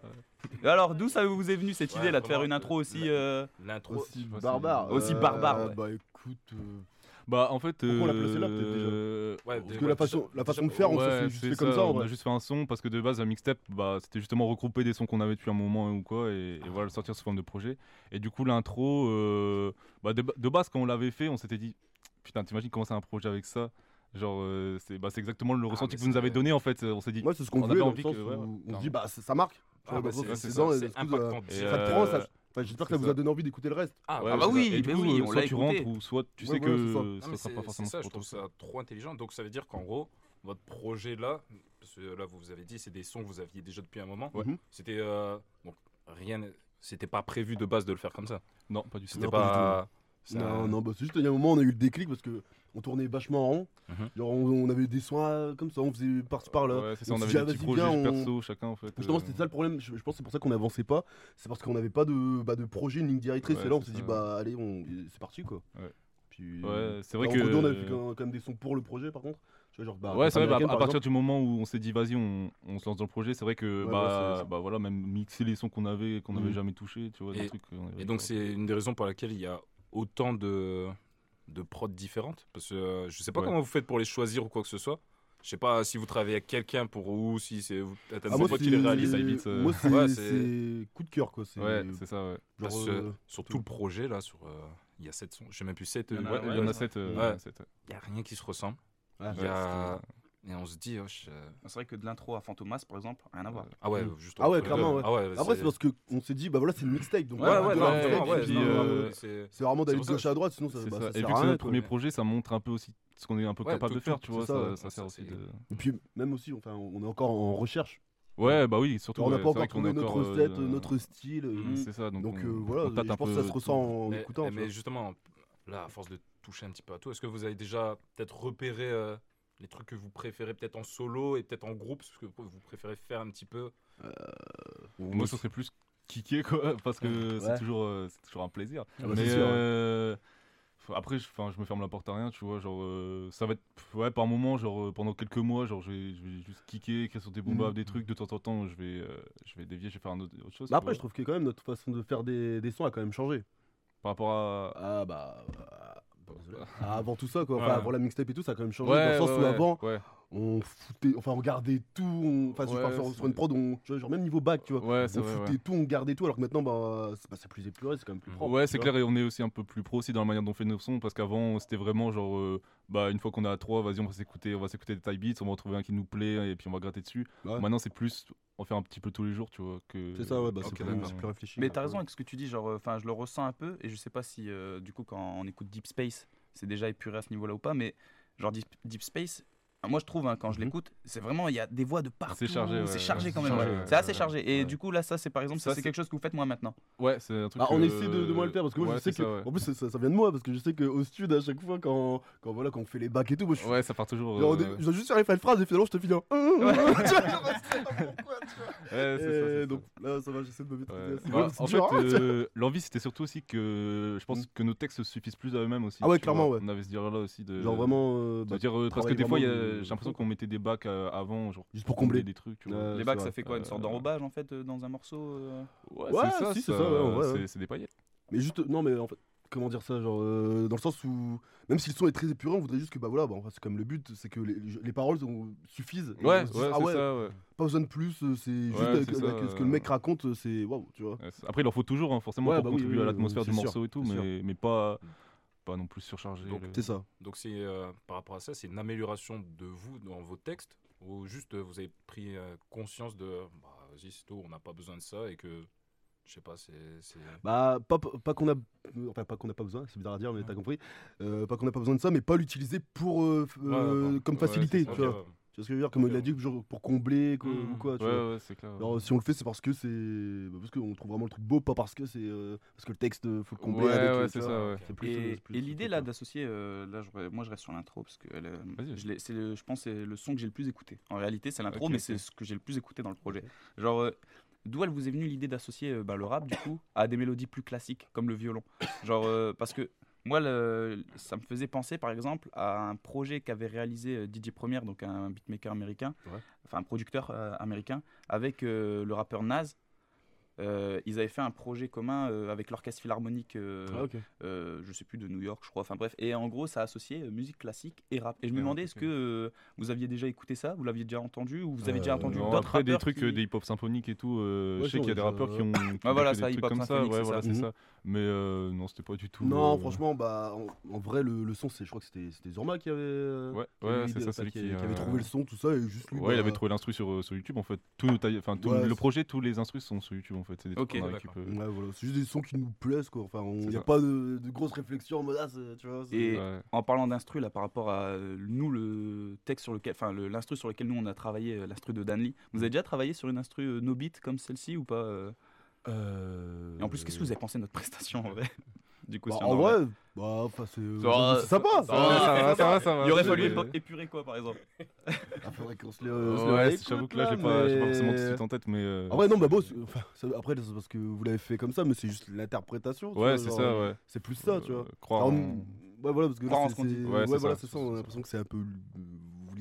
Alors, d'où ça vous est venu cette Ouais, idée là de faire vraiment, une intro euh, aussi. euh, L'intro. Barbare. Aussi euh, barbare, ouais. Bah écoute. euh, Bah, en fait. Pourquoi on l'a placé là, peut-être, déjà euh, Ouais, Parce que ouais, la façon, la façon de faire, on Ouais, s'est juste fait comme ça. On a juste fait un son parce que de base, la mixtape, bah, c'était justement regrouper des sons qu'on avait depuis un moment ou quoi, et, et voilà, le sortir sous forme de projet. Et du coup, l'intro, euh, bah, de, ba- de base, quand on l'avait fait, on s'était dit, putain, t'imagines commencer un projet avec ça? Genre, euh, c'est bah, c'est exactement le ressenti mais que vous nous avez donné en fait. On s'est dit, Moi, c'est ce qu'on on voulait avait dans le envie sens que. ouais, où ouais, on se dit, bah ça marque. Ah, bah, c'est impactant. euh, Et, Ça te euh, prend, ça. Enfin, j'espère que ça vous a donné envie d'écouter le reste. Ah, Ah ouais, bah c'est ça. oui, Et du bah coup, oui, euh, on soit l'a tu écouté. rentres ou soit tu Ouais, sais ça. que mais ça sera pas forcément ça, je trouve ça trop intelligent. Donc ça veut dire qu'en gros, votre projet là, parce que là vous vous avez dit c'est des sons que vous aviez déjà depuis un moment. Mhm. C'était euh, donc rien, n'est- c'était pas prévu de base de le faire comme ça. Non, pas du tout. C'était pas du ça- Non, non, bah, c'est juste, il y a un moment, on a eu le déclic parce que on tournait vachement en rond. Mhm. Genre, on, on avait des soins comme ça, on faisait par-ci par-là. Ouais, c'est ça, on avait des petits projets on- perso chacun en fait. Justement, euh, c'était ça le problème. Je, je pense que c'est pour ça qu'on n'avançait pas. C'est parce qu'on n'avait pas de, bah, de projet, une ligne directrice. Ouais, et là, on c'est s'est dit, bah allez, on... c'est parti quoi. Ouais. Puis, Ouais, c'est vrai bah, que. deux, on avait fait quand, même des sons pour le projet par contre. Tu vois, genre, bah, ouais, c'est vrai, bah, à par partir exemple. du moment où on s'est dit vas-y, on, on se lance dans le projet, c'est vrai que Ouais, bah, ouais, bah voilà, même mixer les sons qu'on avait, qu'on n'avait Mhm. jamais touché, tu vois, des Et- trucs. Et donc c'est une des raisons pour laquelle il y a autant de de prods différentes. Parce que euh, je sais pas Ouais. comment vous faites pour les choisir ou quoi que ce soit. Je sais pas si vous travaillez avec quelqu'un pour ou si c'est Ah, moi, qui les réalise. ça évite, euh, Moi, c'est Ouais, c'est- c'est coup de cœur quoi. c'est- Ouais, c'est ça, ouais. genre, Parce que euh, sur tout le projet là, sur euh, il y a 7 sons. Je sais même plus 7 Il y en a- Ouais, il y en ouais, a 7. Ouais. Il y a rien qui se ressemble. ouais. Il y a et on se dit oh, je- C'est vrai que de l'intro à Fantomas, par exemple, rien à voir. ah ouais, Mm. juste Ah ouais, clairement, ouais. Ah ouais, Après, c'est parce qu'on s'est dit, bah voilà, c'est une mixtape. Donc, Ouais, ouais, ouais, euh, c'est- vraiment d'aller de gauche à droite, sinon ça, bah, ça. ça Et vu que c'est notre premier projet, ça montre un peu aussi ce qu'on est un peu Ouais, capable tout- de faire, tu vois. ça, Ça, ouais. ça sert aussi de. Et puis, même aussi, enfin, on est encore en recherche. Ouais, bah oui, surtout. on n'a pas encore trouvé notre recette, euh, notre style. euh, mm, C'est ça, donc. Donc on- euh, voilà, je pense que ça se ressent en Mais, écoutant. mais tu vois. justement, là, à force de toucher un petit peu à tout, est-ce que vous avez déjà peut-être repéré euh, les trucs que vous préférez peut-être en solo et peut-être en groupe, ce que vous préférez faire un petit peu Moi, ce serait plus kicker, quoi, [LAUGHS] parce que Ouais. c'est toujours, euh, c'est toujours un plaisir. Ah bah, Mais sûr, euh, après, je, me ferme la porte à rien, tu vois. Genre, euh, ça va être, pff, ouais, par moment, genre, euh, pendant quelques mois, genre, je vais, je vais juste kicker, écrire sur des bombes, Mhm. des trucs. De temps en temps, je vais, euh, je vais dévier, je vais faire un autre, autre chose. Bah après, vois. je trouve que quand même notre façon de faire des, des sons a quand même changé. Par rapport à. Ah bah. Ah, désolé. Ah, avant tout ça, quoi. Enfin, Ouais. avant la mixtape et tout, ça a quand même changé. Ouais, dans le sens ouais, où ouais, avant, ouais. On foutait. Enfin, on gardait tout. on- Enfin, Ouais, sur, c'est- sur une prod, on, genre même niveau bac, tu vois. Ouais, c'est on vrai, foutait ouais. tout, on gardait tout, alors que maintenant, bah, c'est pas ça plus épuré, c'est quand même plus propre. Ouais, c'est clair, et on est aussi un peu plus pro aussi dans la manière dont on fait nos sons, parce qu'avant, c'était vraiment genre, euh, bah, une fois qu'on est à trois, vas-y, on va s'écouter, on va s'écouter des type beats, on va en trouver un qui nous plaît, et puis on va gratter dessus. Ouais. Maintenant, c'est plus, on fait un petit peu tous les jours, tu vois. que C'est ça, ouais, bah, Ok, c'est plus, c'est réfléchi. Mais t'as raison avec ce que tu dis, genre, enfin, je le ressens un peu, et je sais pas si, euh, du coup, quand on écoute Deep Space, c'est déjà épuré à ce niveau-là ou pas, mais genre Deep, Deep Space, moi je trouve, hein, quand je Mhm. l'écoute, c'est vraiment, il y a des voix de partout, chargé, ouais, c'est chargé c'est quand même, chargé, ouais. ouais, c'est assez chargé. Et ouais. du coup, là, ça, c'est par exemple, ça, Ça, c'est quelque chose que vous faites moi maintenant. Ouais, c'est un truc. Ah, on euh, essaie de, de moins le faire parce que moi ouais, je sais que en plus ça, vient de moi parce que je sais qu'au studio à chaque fois quand, quand voilà quand on fait les bacs et tout moi je suis Ouais, ça part toujours. genre, euh, je dois juste arriver à faire une phrase et finalement je te file un Tu vois, genre, c'est pas pourquoi, tu vois. Ouais, c'est ça, Et c'est ça. donc là ça va j'essaie de me c'est Bah, en fait, euh, l'envie c'était surtout aussi que je pense Mm. que nos textes suffisent plus à eux-mêmes aussi. Ah ouais, clairement, ouais. On avait ce dire là aussi de. genre vraiment euh, de bah, dire, euh, parce que des fois, il y a- j'ai l'impression qu'on mettait des bacs euh, avant, genre juste pour combler des trucs. Tu vois. Euh, Les bacs, ça fait quoi Une sorte Euh, d'enrobage en fait euh, dans un morceau euh Ouais, Ouais, c'est ça, si, c'est des paillettes. mais juste non mais en fait comment dire ça genre euh, dans le sens où même si le son est très épuré on voudrait juste que bah voilà bah, enfin, c'est comme le but c'est que les, les paroles sont- suffisent Ouais, dise, ouais, ah c'est ouais ça, ouais. pas besoin de plus euh, c'est juste Ouais, avec- c'est ça, avec ce que le euh. mec raconte euh, c'est waouh tu vois Après, il en faut toujours, hein, forcément, pour bah contribuer oui, à l'atmosphère du sûr, morceau et tout, mais pas, pas non plus surchargé. Donc, le- c'est ça Donc c'est euh, par rapport à ça, c'est une amélioration de vous dans vos textes ou juste euh, vous avez pris euh, conscience de bah vas-y c'est tout, on n'a pas besoin de ça et que je sais pas, c'est Bah, pas, pas qu'on a. Enfin, pas qu'on n'a pas besoin, c'est bizarre à dire, mais t'as compris. Euh, pas qu'on n'a pas besoin de ça, mais pas l'utiliser pour. euh, Ouais, euh, ouais, comme ouais, facilité, tu vois. Tu vois ce que je veux dire Comme il a dit, genre pour combler quoi, ou quoi, tu Ouais, vois. ouais, c'est clair. Alors, si on le fait, c'est parce que c'est. bah, parce qu'on trouve vraiment le truc beau, pas parce que c'est. euh, Parce que le texte, euh, faut le combler Ouais, avec. ouais, c'est ça, ouais. C'est plus, Et, l'idée là quoi. d'associer, euh, là je- moi je reste sur l'intro parce que elle, euh, je, l'ai- c'est le- je pense que c'est le son que j'ai le plus écouté. En réalité c'est l'intro mais c'est ce que j'ai le plus écouté dans le projet. Genre euh, d'où elle vous est venue l'idée d'associer euh, bah, le rap du coup à des mélodies plus classiques comme le violon? Genre euh, parce que moi le- ça me faisait penser par exemple à un projet qu'avait réalisé euh, Didier Première donc un beatmaker américain, Ouais. enfin un producteur euh, américain avec euh, le rappeur Nas. Euh, ils avaient fait un projet commun euh, avec l'orchestre philharmonique euh, Ah, ok. euh, je sais plus de New York je crois enfin bref et en gros ça associait euh, musique classique et rap et je me rap, demandais est-ce que euh, vous aviez déjà écouté ça? Vous l'aviez déjà entendu? Ou vous avez déjà entendu d'autres après, des rappeurs trucs, qui- euh, des hip-hop symphoniques et tout, euh, Ouais, je sais qu'il y a des rappeurs qui ont, qui ont voilà, ça, hip-hop comme ça, symphonique, ouais, voilà, ça. c'est Mhm. ça. Mais euh, non, c'était pas du tout. Non, euh, franchement, bah, en, en vrai, le, le son, c'est, je crois que c'était, c'était Zorma qui avait. euh, Ouais, c'est ça, enfin, c'est lui qui, avait trouvé le son, tout ça, et juste lui. Ouais, il bah, avait trouvé l'instru sur, YouTube en fait. Enfin, tout le projet, tous les instrus sont sur YouTube en fait. C'est des trucs Ok, qu'on a d'accord. récup, euh. Ouais, voilà, c'est juste des sons qui nous plaisent quoi. Enfin, il n'y a ça. pas de, de grosses réflexions en mode ah, tu vois. Et Ouais. en parlant d'instru, là, par rapport à euh, nous, le texte sur lequel, enfin, le- l'instru sur lequel nous on a travaillé, euh, l'instru de Danley, vous avez déjà travaillé sur une instru euh, no beat comme celle-ci ou pas Euh, Et en plus, qu'est-ce que vous avez pensé de notre [LAUGHS] prestation en vrai? Du coup, Bah, si on en vrai, bah, enfin, c'est sympa. ça va, ça va, ça va, ça va. Il aurait fallu Euh, épurer quoi, par exemple Ah, faudrait qu'on se le. se le Ouais, j'avoue que là, j'ai pas, forcément tout de suite en tête, mais. euh, En vrai, non, bah, bon, c'est- enfin, ça- après, c'est parce que vous l'avez fait comme ça, mais c'est juste l'interprétation. tu Ouais, c'est ça, ouais. C'est plus ça, tu vois. Euh, croire Ouais, voilà, parce que Croire en ce c'est- qu'on dit. c'est- Ouais, voilà, ça, c'est c'est ça. On a l'impression que c'est un peu.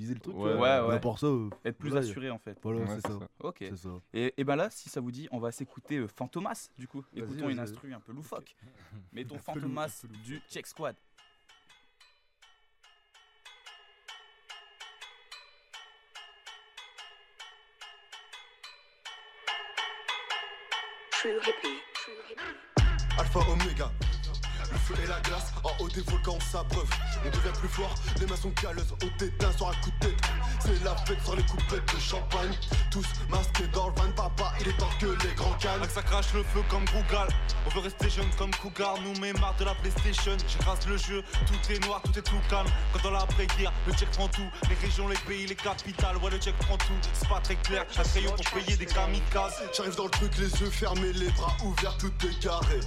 Le truc. Ouais, vois. ouais, part ça. euh, Être plus assuré en fait. Voilà, Ouais, c'est ça. ça. Ok. Ça. Et, et ben là, si ça vous dit, on va s'écouter euh, Fantomas du coup. Écoutons une instru un peu loufoque. [LAUGHS] Mettons Fantomas du Check Squad. Alpha Omega. Le feu et la glace, en haut des volcans on s'abreuve On devient plus fort, les mains sont calleuses. Au dédain sur un C'est la fête sur les coupettes de champagne Tous masqués dans le van Papa, il est temps que les grands calmes que ça crache le feu comme Google. On veut rester jeune comme Cougar, nous met marre de la PlayStation. J'écrase le jeu, tout est noir, tout est tout calme. Quand dans l'après-guerre, le check prend tout. Les régions, les pays, les capitales, ouais, le check prend tout. C'est pas très clair, un crayon pour payer des kamikazes. J'arrive dans le truc, les yeux fermés, les bras ouverts, tout est carré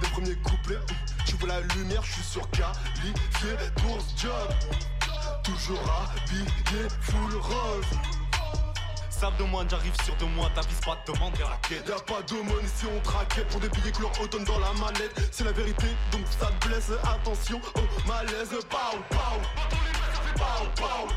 Des premiers couplets, tu vois la lumière, je suis sur qualifié pour ce job Toujours habillé full rose. Sable de moine, j'arrive sur de moi, t'avises pas de demande vers la quête. Y'a pas d'aumône ici on traquait pour des billets couleur automne dans la mallette. C'est la vérité donc ça te blesse. Attention au malaise. Pow pow. Pow pow.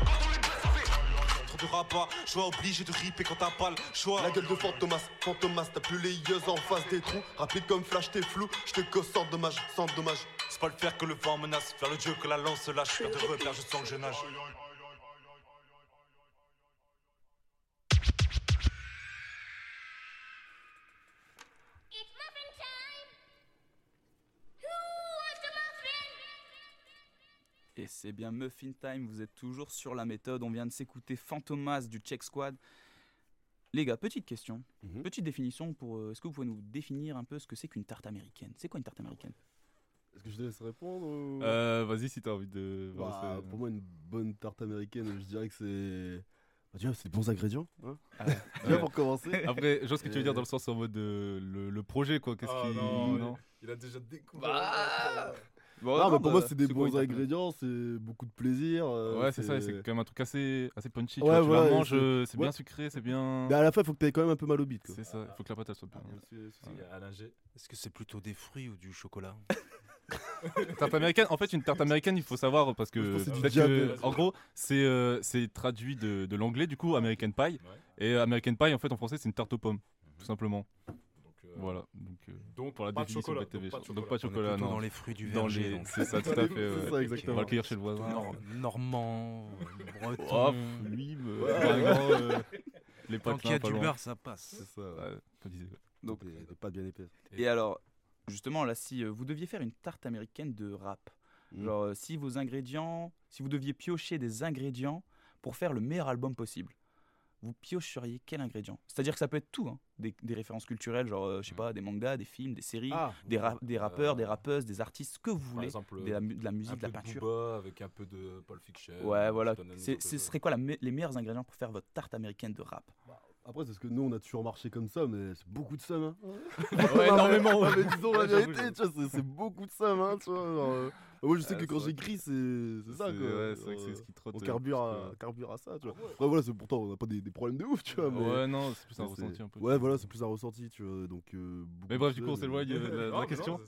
De rabat, vois obligé de ripper quand t'as pas le choix. La gueule de Fantomas, Fantomas T'as plus les yeux en face des trous. Rapide comme flash t'es flou. Je te gosse sans dommage, sans dommage C'est pas le faire que le vent menace, faire le dieu que la lance lâche. Faire de repères, je sens que je nage. Et c'est bien Muffin Time, vous êtes toujours sur la méthode. On vient de s'écouter Fantomas du Check Squad. Les gars, petite question, Mhm. petite définition pour. euh, Est-ce que vous pouvez nous définir un peu ce que c'est qu'une tarte américaine? C'est quoi une tarte américaine? Est-ce que je te laisse répondre ou- Euh, Vas-y si t'as envie de. Bah, pour moi, une bonne tarte américaine, je dirais que c'est. Bah, c'est des bons ingrédients. Hein Ah [LAUGHS] Déjà Ouais. pour commencer. Après, je vois ce que tu veux dire dans le sens en mode euh, le, le projet quoi. Qu'est-ce Oh qui. non, Il a déjà découvert. Bah, Bon, non, non, mais pour bah, moi, c'est des c'est quoi bons ingrédients, c'est beaucoup de plaisir. euh, Ouais, c'est ça, c'est quand même un truc assez, assez punchy. tu Ouais, vois, tu la et manges, c'est- euh, bien ouais. sucré, c'est bien. Mais à la fin, il faut que tu aies quand même un peu mal au bite. quoi. C'est ça, il faut que la pâte elle soit bien. Il y a Alain G. Est-ce que c'est plutôt des fruits ou du chocolat? [LAUGHS] [LAUGHS] Tarte américaine, en fait, une tarte américaine, il faut savoir parce Je que, pense que diabète. que, en gros, c'est euh, c'est traduit de, de l'anglais, du coup, American Pie. Et American Pie, en fait, en français, c'est une tarte aux pommes, tout simplement. Donc, euh, Voilà. Donc, euh, donc, pour la pas de définition chocolat, donc pas de pas On est chocolat, non. dans les fruits du Dans verger. les- donc. C'est ça, [LAUGHS] tout à fait. C'est ouais. ça, exactement. On va le cueillir chez le voisin. Nor- Normand, breton. Oh, lui, [LAUGHS] euh, les pâtes qu'il y a pas du beurre, ça passe. C'est ça. ouais. Ouais, ouais. Donc, Des, des pâtes bien épaisses. Et alors, justement, là, si euh, vous deviez faire une tarte américaine de rap, Mm. genre euh, si vos ingrédients, si vous deviez piocher des ingrédients pour faire le meilleur album possible, vous piocheriez quel ingrédient? C'est-à-dire que ça peut être tout, hein, des, des références culturelles, genre, euh, je sais pas, des mangas, des films, des séries, Ah, des, ra- des rappeurs, Euh, des rappeuses, des artistes, ce que vous voulez, exemple, de la, mu- de la un musique, de peu la de peinture. Booba avec un peu de Pulp Fiction. Ouais, voilà. Ce serait quoi la me- les meilleurs ingrédients pour faire votre tarte américaine de rap? Après, c'est ce que nous, on a toujours marché comme ça, mais c'est beaucoup de somme. Hein. Ouais, [LAUGHS] énormément. Mais disons la vérité, tu vois, c'est- beaucoup de somme. Hein, tu vois, genre, euh, moi, je sais que quand j'écris, c'est c'est ça. C'est- Quoi. ouais, c'est vrai que c'est ce qui trotte. On euh, carbure à, que- carbure à ça, tu vois. Après, voilà, c'est pourtant, on n'a pas des, des problèmes de ouf, tu vois. Mais, Ouais, non, c'est plus un ressenti un peu. Ouais, voilà, c'est plus un ressenti, tu vois. Donc, euh, Mais bref, du coup, on s'éloigne de la, Non, question.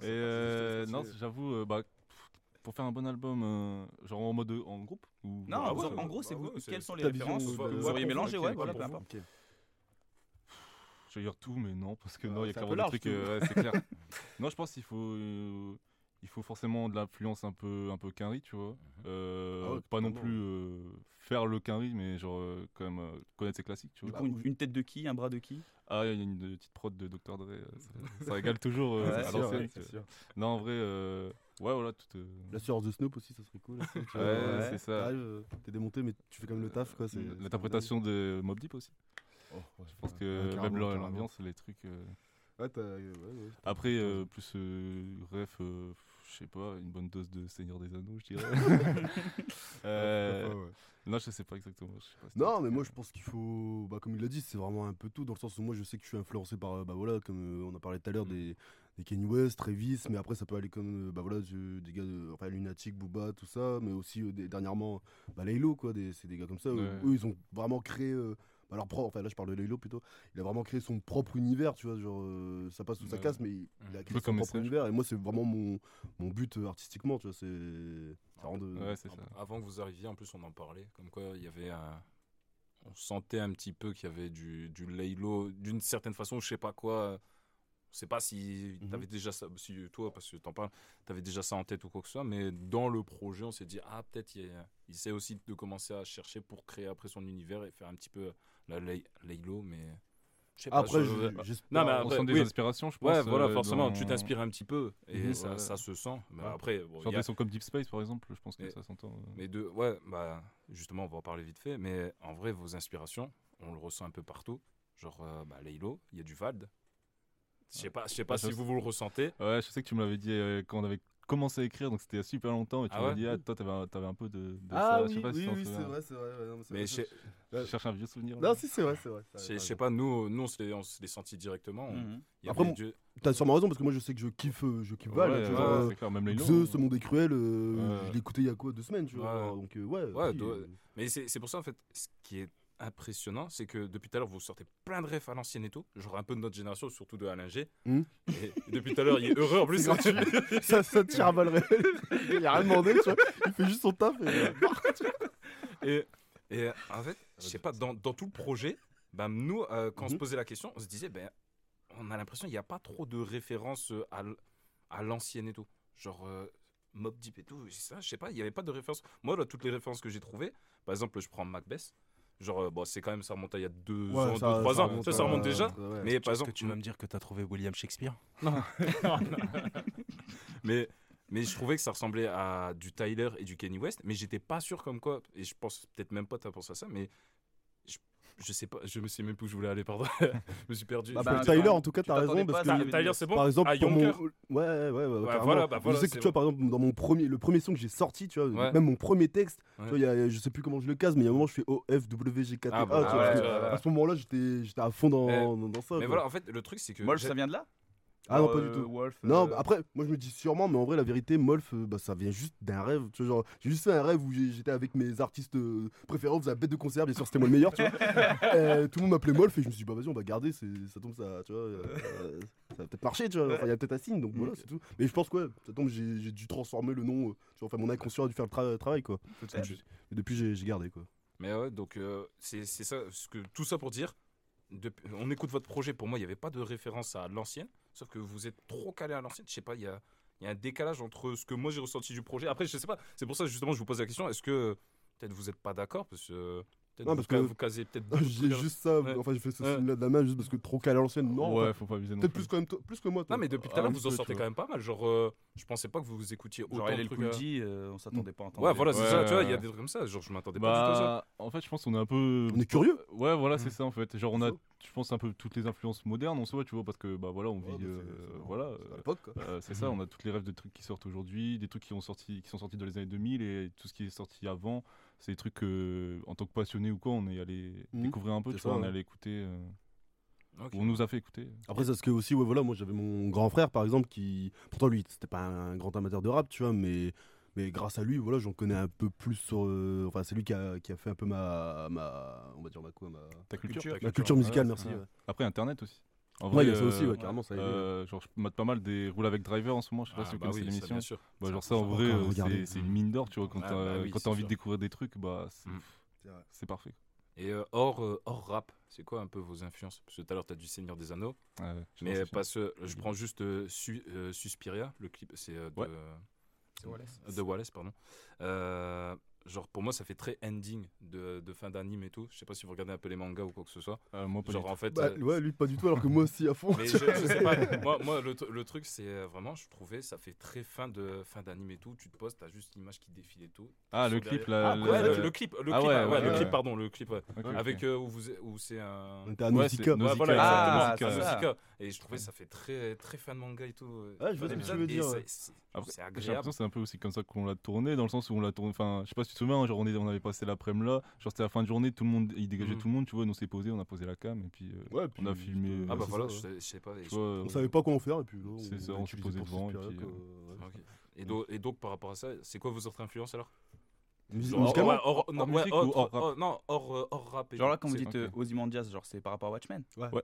Et euh, non, j'avoue, euh, bah, pour faire un bon album, euh, genre en mode en groupe ou Non, Ah en, ouais, en ouais, gros, c'est vous- ouais, quelles sont les références? que de- vous auriez ouais, mélangé, ok, ouais, voilà, peu vous. importe. Je vais dire tout, mais non, parce que Ah, non, il y a clairement des large, trucs. euh, ouais, c'est clair. [LAUGHS] non, je pense qu'il faut, euh, il faut forcément de l'influence un peu, un peu Quinry, tu vois. Euh, Ah pas non plus euh, faire le Quinry, mais genre euh, quand même euh, connaître ses classiques, tu Du coup, une, une tête de qui, un bras de qui? Ah, il y a une petite prod de Dr. Dre, ça, ça régale toujours euh, Ouais, à l'ancienne. Non, en vrai, euh, ouais, voilà, tout. euh, L'assurance de Snoop aussi, ça serait cool. [LAUGHS] Ouais, c'est ça. T'arrives, euh, T'es démonté, mais tu fais quand même le taf, quoi. c'est- c'est L'interprétation de Mob Deep aussi. Je pense que même carrément. l'ambiance, les trucs. euh, Ouais, t'as- ouais, ouais, t'as- Après, euh, plus euh, ref, euh, je sais pas, une bonne dose de Seigneur des Anneaux, je dirais. [LAUGHS] Euh, Ouais, ouais. Non, je sais pas exactement. je sais pas si Non, mais moi je pense qu'il faut, bah, comme il l'a dit, c'est vraiment un peu tout, dans le sens où moi je sais que je suis influencé par, bah voilà, comme euh, on a parlé tout à l'heure des, des Kanye West, Travis, mais après ça peut aller comme, euh, bah voilà, des gars, de, enfin Lunatic, Booba, tout ça, mais aussi euh, des- dernièrement, bah Laylo, quoi, des- c'est des gars comme ça, où- Ouais. eux ils ont vraiment créé, euh, bah, leur propre, enfin là je parle de Laylo plutôt, il a vraiment créé son propre univers, tu vois, genre euh, ça passe ou ça casse, mais il, il a créé son propre message. univers, et moi c'est vraiment mon, mon but euh, artistiquement, tu vois, c'est. ça rend de- Ouais, c'est ça. Avant que vous arriviez, en plus, on en parlait. Comme quoi, il y avait un. On sentait un petit peu qu'il y avait du, du Laylo, d'une certaine façon, je sais pas quoi. Je sais pas si Mhm. t'avais déjà ça, si toi, parce que t'en parles, t'avais déjà ça en tête ou quoi que ce soit, mais dans le projet, on s'est dit, ah, peut-être il, il essaie aussi de commencer à chercher pour créer après son univers et faire un petit peu la Lay- Laylo, mais. Sais pas, Après, je- je- non, mais On après, sent des oui. inspirations, je Ouais, pense, voilà, euh, forcément, dans- tu t'inspires un petit peu et Mhm. ça, Ouais. ça se sent. Mais Ouais. après, bon, y a- des sons comme Deep Space, par exemple, je pense que ça s'entend. euh. Mais de, ouais, bah, justement, on va en parler vite fait. Mais en vrai, vos inspirations, on le ressent un peu partout. Genre, euh, bah, Laylo, il y a du Vald. Je sais pas, je sais pas si vous vous le ressentez. Ouais, je sais que tu me l'avais dit euh, quand on avait commencé à écrire, donc c'était il y a super longtemps, et tu Ah m'as ouais dit, ah, toi, t'avais un, t'avais un peu de, de Ah ça. oui, je sais pas si oui, c'est vrai, c'est vrai. ouais, non, mais vrai, je cherche un vieux souvenir. Non, là. si, c'est vrai, c'est vrai. Je sais- pas, nous, nous on se l'est senti directement. On- il y Après, T'as sûrement raison parce que moi je sais que je kiffe, euh, je kiffe Val. Ouais, euh, c'est clair, même les Zeus, ce monde est cruel, euh, Ouais. je l'ai écouté il y a quoi deux semaines, tu vois. Ouais. Donc euh, ouais. Euh, Mais c'est c'est pour ça, en fait, ce qui est impressionnant, c'est que depuis tout à l'heure, vous sortez plein de refs à l'ancienne et tout. Genre un peu de notre génération, surtout de Alain G. Hmm. Et depuis tout à l'heure, il est heureux en plus. [LAUGHS] Ça, ça tire à. [LAUGHS] Il a rien demandé, tu vois. Il fait juste son taf. Et... euh, Et, et en fait, je sais pas, dans, dans tout le projet, ben, nous, euh, quand on se Mhm. posait la question, on se disait, ben, on a l'impression qu'il n'y a pas trop de références euh, à, l'ancienne et tout. Genre euh, Mob Deep et tout, c'est ça, je sais pas, il n'y avait pas de références. Moi, là, toutes les références que j'ai trouvées, par exemple, je prends Macbeth. Genre, euh, bon, c'est quand même, ça remonte à il y a deux Ouais, ans, deux, ça- trois ça ans. remonte ça, remonte déjà. ouais. Mais par Est-ce exemple, que tu vas me dire que t'as trouvé William Shakespeare? [LAUGHS] Mais, mais je trouvais que ça ressemblait à du Tyler et du Kenny West, mais j'étais pas sûr comme quoi, et je pense peut-être même pas t'as pensé à ça, mais je, sais pas, je me sais même plus où je voulais aller, pardon, [LAUGHS] je me suis perdu. Bah, bah, Tyler, en tout cas, tu t'as raison. Parce que, Tyler, c'est bon par exemple, Ah, pour mon. Ouais, ouais, ouais. ouais, carrément. voilà, bah, voilà, je sais que tu vois, par exemple, dans mon premier, le premier son que j'ai sorti, tu vois, Ouais. même mon premier texte, Ouais. tu vois, il y a- je sais plus comment je le case, mais il y a un moment, je fais OFWGKTA. Ah, bah, ouais. À ce moment-là, j'étais j'étais à fond dans, Eh, dans, dans ça. Mais quoi. voilà, en fait, le truc c'est que. J'ai- ça vient de là Ah non, pas du euh, tout. Wolf, Non, euh, bah après, moi je me dis sûrement, mais en vrai, la vérité, Molf, euh, bah, ça vient juste d'un rêve. Tu vois, genre, j'ai juste fait un rêve où j'étais avec mes artistes préférés, on faisait la bête de concert, bien sûr, c'était moi le meilleur, tu vois. [LAUGHS] Tout le monde m'appelait Molf et je me suis dit, bah vas-y, on va garder, c'est- ça tombe, ça, tu vois, ça va peut-être marcher, tu vois. Enfin, il y a peut-être un signe, donc voilà, c'est tout. Mais je pense que, ouais, ça tombe, j'ai j'ai dû transformer le nom, euh, tu vois, enfin, mon inconscient a dû faire le tra- travail, quoi. Depuis, j'ai j'ai gardé, quoi. Mais ouais, donc euh, c'est c'est ça, ce que, tout ça pour dire, depuis- on écoute votre projet, pour moi, il n'y avait pas de référence à l'ancienne, sauf que vous êtes trop calé à l'ancienne, je sais pas, il y a, un décalage entre ce que moi j'ai ressenti du projet. Après, je sais pas, c'est pour ça justement je vous pose la question, est-ce que peut-être vous n'êtes pas d'accord Parce que Non, vous, parce que- vous casez peut-être [LAUGHS] J'ai juste ça, Ouais. enfin, j'ai fait ce Ouais. signe-là de la main juste parce que trop calé à l'ancienne, non. ouais, faut pas viser non Peut-être plus. quand même, plus que moi, toi. Non, mais depuis tout à l'heure, vous en sortez quand même pas mal. Genre, euh, je pensais pas que vous écoutiez autant Genre. Cool euh, euh, on s'attendait pas à entendre. Ouais, voilà, c'est ça, tu vois, il y a Ouais. des trucs comme ça. Genre, je m'attendais pas du tout à ça. Bah, en fait, je pense qu'on est un peu. On est curieux. Ouais, voilà, Mm. c'est ça en fait. Genre, on a, je pense, un peu toutes les influences modernes en soi, tu vois, parce que, bah voilà, on vit. Bah, euh, voilà. c'est à euh, l'époque, quoi. euh, c'est ça, on a toutes les rêves de trucs qui sortent aujourd'hui, des trucs qui sont sortis dans les années 2000 et tout ce qui est sorti avant. C'est des trucs que, en tant que passionné ou quoi, on est allé Mhm. découvrir un peu, tu ça, vois, on est allé écouter. euh, Ok. On nous a fait écouter. Après, c'est ce que aussi, ouais, voilà, moi j'avais mon grand frère par exemple qui. Pourtant, lui, c'était pas un grand amateur de rap, tu vois, mais. Mais grâce à lui, voilà, j'en connais un peu plus sur. euh, Enfin, c'est lui qui a, qui a fait un peu ma, ma. On va dire ma quoi Ma, Ta culture. culture. ma culture musicale, Ouais, merci. ouais. Après, Internet aussi. En Ouais, il y a ça aussi, euh, ouais, carrément, ça a aidé. euh, genre, je mate pas mal des roule avec driver en ce moment. Je sais pas Ah, si vous bah connaissez oui, ça, l'émission. bien sûr. Bah, genre ça, en vrai, euh, c'est c'est une mine d'or, tu vois. Quand Ah, t'as bah oui, envie sûr. de découvrir des trucs, bah c'est Mm. C'est parfait. Et euh, hors, euh, hors rap, c'est quoi un peu vos influences? Parce que tout à l'heure, tu as du Seigneur des Anneaux. Ouais, ouais, je Mais pas ce. Je prends juste euh, Su- euh, Suspiria, le clip, c'est euh, de, Ouais. de Wallace. De Wallace, pardon. Genre pour moi ça fait très ending de, de fin d'anime et tout. Je sais pas si vous regardez un peu les mangas ou quoi que ce soit. Euh, moi, pas genre du tout. en fait. Bah, euh, ouais, lui pas du tout, alors que moi aussi à fond. mais je, je sais pas. [LAUGHS] Moi, moi le, le truc, c'est euh, vraiment, je trouvais, ça fait très fin de fin d'anime et tout. Tu te poses, t'as juste l'image qui défile et tout. Ah, le clip, là, Ah, le- ouais, le, clip, le Ah clip, ouais, ah, ouais, ouais, le ouais. clip, pardon, le clip, ouais. Ok, avec ok. euh, où vous, où c'est un. On était à Ouais, Nausicaa. voilà, Ah, exactement, Nausicaa. Et je trouvais ça fait très très fan manga et tout. euh, Ouais, je vois ce que l'épisode, tu veux dire, c'est- agréable. l'impression que c'est un peu aussi comme ça qu'on l'a tourné, dans le sens où on l'a tourné. Enfin, je sais pas si souviens, genre on, est- on avait passé l'après-midi là, genre c'était la fin de journée, tout le monde, il dégageait Mhm. tout le monde, tu vois, nous on s'est posé, on a posé la cam et puis, euh, Ouais, on a filmé. euh, Ah bah voilà, ça, je sais- pas. je- vois, On savait pas quoi en faire, et puis là, on ça, s'est posé devant, et puis, euh. Et, donc, et donc par rapport à ça, c'est quoi vos autres influences alors? Musique- Genre, Hors non, ouais, hors hors- Non, hors, hors rap. Genre là, quand vous dites Ozymandias, genre c'est par rapport à Watchmen? Ouais. Ouais.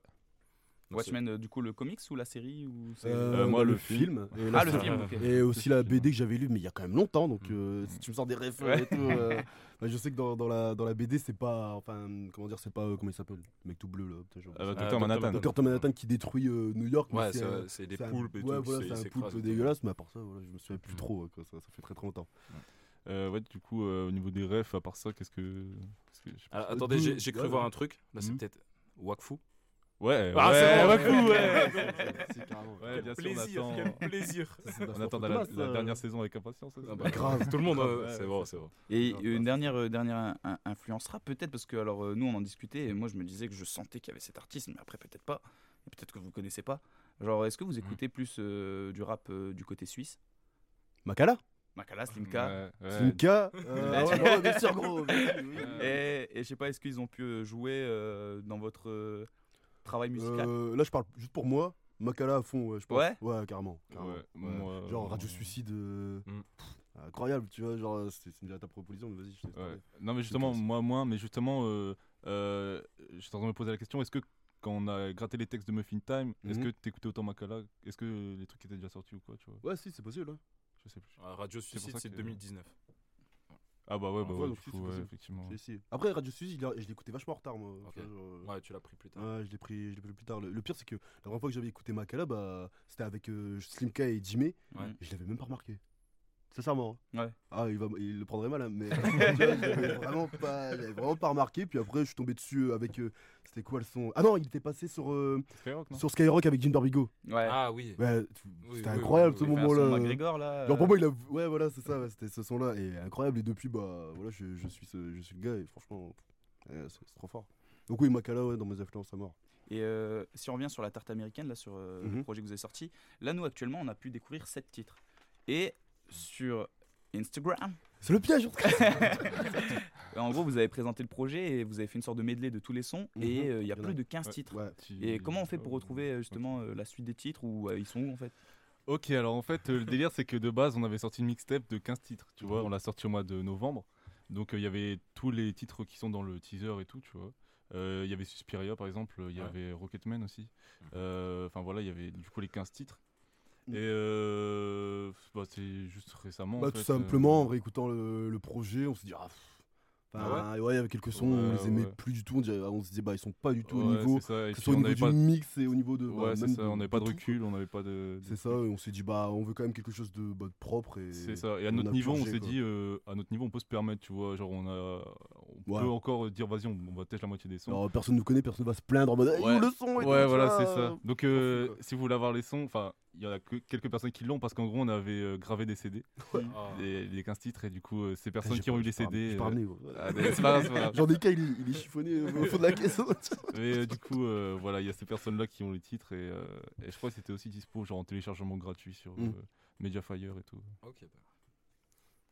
Watchmen, euh, du coup, le comics ou la série ou c'est- Euh, moi, bah, le le film. Et Ah, la le film. Et aussi la BD que j'avais lue, mais il y a quand même longtemps. Donc, Mm. euh, si tu me sors des refs Ouais. et tout. euh, [LAUGHS] bah, je sais que dans, dans la, dans la BD, c'est pas. Enfin, comment dire, c'est pas. euh, comment il s'appelle? Le mec tout bleu là. Docteur Dr. Manhattan. Docteur Manhattan qui détruit euh, New York. Ouais, c'est des poulpes et ouais, tout. voilà, c'est- un poulpe dégueulasse, mais à part ça, voilà, je me souviens plus Mm. trop. ça, fait très très longtemps. Euh, ouais, du coup, euh, au niveau des refs, à part ça, qu'est-ce que. Alors, attendez, j'ai cru Ouais, voir ouais. un truc. Là, c'est Mhm. peut-être Wakfu. Ouais, Ah, ouais, c'est bon, ouais. bien sûr, plaisir, on attend, quel plaisir. [LAUGHS] on attend la, la dernière saison avec impatience. Ah bah, grave. Tout le monde, euh, ouais, c'est bon, c'est bon. Et une dernière, euh, dernière in- in- influence rap, peut-être, parce que alors euh, nous on en discutait, et moi je me disais que je sentais qu'il y avait cet artiste, mais après peut-être pas, et peut-être que vous connaissez pas. Genre, est-ce que vous écoutez plus euh, du rap euh, du côté suisse? Makala? Makala, Slimka Ouais, ouais. Slimka euh, [LAUGHS] ouais, Bien sûr, gros. Et, et je sais pas, est-ce qu'ils ont pu euh, jouer euh, dans votre euh, travail musical Euh, là, je parle juste pour moi. Makala à fond, ouais, je pense. Ouais Ouais, carrément. carrément. Ouais, moi, Genre Radio Suicide. euh, Mm. pff, incroyable, tu vois. Genre, c'est déjà ta proposition, mais vas-y, je te laisse Ouais. Non, mais justement, moi, moins, mais justement, euh, euh, j'étais en train de me poser la question est-ce que quand on a gratté les textes de Muffin Time, est-ce Mhm. que t'écoutais autant Makala? Est-ce que les trucs étaient déjà sortis ou quoi, tu vois? Ouais, si, c'est possible. hein. Je sais plus. Ah, Radio Suicide, c'est que- 2019. Ah bah ouais, bah Ouais, du coup, c'est ouais, possible. effectivement. J'ai essayé. Après, Radio Suicide, je l'écoutais vachement en retard, moi. Genre, Ouais, tu l'as pris plus tard. Ouais, je l'ai pris, je l'ai pris plus tard. Le, le pire, c'est que la première fois que j'avais écouté Makala, bah, c'était avec euh, Slimka et Jimmy. Ouais. Et je l'avais même pas remarqué. Sincèrement. hein. Ouais. Ah, il, va, il le prendrait mal, hein, mais [LAUGHS] [LAUGHS] vraiment pas, vraiment pas remarqué. Puis après, je suis tombé dessus euh, avec. euh, c'était quoi le son? Ah non, il était passé sur, euh, Skyrock, non? sur Skyrock avec Jim Barbigo. Ouais. Ah oui. Ouais, c'était oui, incroyable oui, ce oui, moment-là. McGregor là. Genre euh, pour moi, il a. Ouais, voilà, c'est ça, c'était ce son-là. Et incroyable. Et depuis, bah, voilà, je, je suis, ce- je suis le gars. Et franchement, ouais, c'est trop fort. Donc, oui, Makala, ouais, dans mes influences à mort. Et euh, si on revient sur la tarte américaine, là, sur euh, le projet que vous avez sorti, là, nous, actuellement, on a pu découvrir 7 titres. Et sur Instagram, C'est le piège [LAUGHS] en gros, vous avez présenté le projet et vous avez fait une sorte de medley de tous les sons. Mhm. Et euh, il y a en plus de 15 Ouais. titres. Ouais. Et comment on fait pour retrouver euh, justement euh, la suite des titres ou euh, ils sont où en fait? Ok, alors en fait, euh, le délire, c'est que de base, on avait sorti une mixtape de 15 titres, tu vois. Mhm. On l'a sorti au mois de novembre. Donc, euh, il y avait tous les titres qui sont dans le teaser et tout, tu vois. Euh, Il y avait Suspiria, par exemple. Il y Ouais. avait Rocketman aussi. Mhm. Euh, Enfin, voilà, il y avait du coup les 15 titres. Mhm. Et euh, bah, c'est juste récemment. en Bah, fait, tout simplement, en euh, réécoutant le, le projet, on s'est dit, ah, pff. Ah ouais, il y avait quelques sons, on les aimait ouais. plus du tout. On, dirait- on se disait, bah, ils sont pas du tout au niveau, ça. Que ce puis, soit au niveau du pas mix et au niveau de. bah, Ouais, c'est ça, de- on n'avait pas de tout, recul, on n'avait pas de. C'est ça, et on s'est dit, bah, on veut quand même quelque chose de, bah, de propre. Et C'est ça. Et à notre niveau, on s'est dit, euh, à notre niveau, on peut se permettre, tu vois. Genre, on a, on Ouais. peut encore dire, vas-y, on, on va tester la moitié des sons. Alors, personne nous connaît, personne va se plaindre en mode, Eh, Ouais. le son et Ouais, voilà, c'est ça. Donc, euh, si vous voulez avoir les sons, enfin, il y en a que quelques personnes qui l'ont parce qu'en gros, on avait euh, gravé des CD, Ah. des, des 15 titres, et du coup, euh, ces personnes qui ont eu les CD. euh, ah. J'en ai qu'un, il, est- il est chiffonné euh, au fond de la caisse. [LAUGHS] [LAUGHS] Mais euh, du coup, euh, voilà, il y a ces personnes-là qui ont les titres, et, euh, et je crois que c'était aussi dispo, genre en téléchargement gratuit sur Mm. euh, Mediafire et tout. Ok. bah.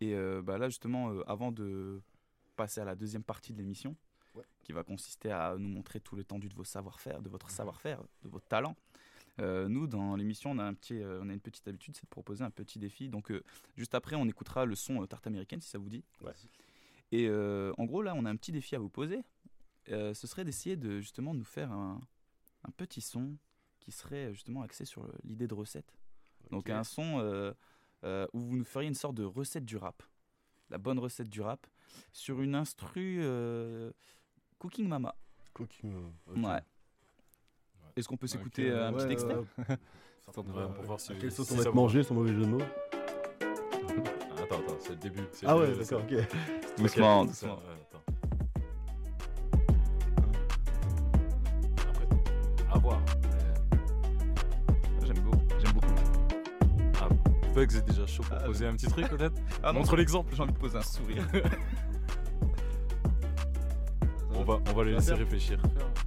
Et euh, bah, là justement, euh, avant de passer à la deuxième partie de l'émission, Ouais. qui va consister à nous montrer tout l'étendue de vos savoir-faire, de votre savoir-faire, de votre talent. euh, nous, dans l'émission, on a un petit, euh, on a une petite habitude, c'est de proposer un petit défi. Donc, euh, juste après, on écoutera le son euh, tarte américaine, si ça vous dit. Ouais. Et en gros, là, on a un petit défi à vous poser. Ce serait d'essayer de justement nous faire un, un petit son qui serait justement axé sur l'idée de recette. Donc un son où vous nous feriez une sorte de recette du rap, la bonne recette du rap, sur une instru euh, Cooking Mama. Cooking, ok. Ouais. Est-ce qu'on peut s'écouter un ouais, petit extrait? [LAUGHS] pour voir si. À quel sauce si on va vous- manger sans mauvais jeu de mots? Attends, attends, attends, c'est le début. Ah le ouais, d'accord, c'est- ok. Doucement, doucement. Bugs est déjà chaud pour poser un petit truc peut-être [LAUGHS] Ah Montre l'exemple. J'ai envie de poser un sourire. [LAUGHS] On va, on va les laisser faire réfléchir.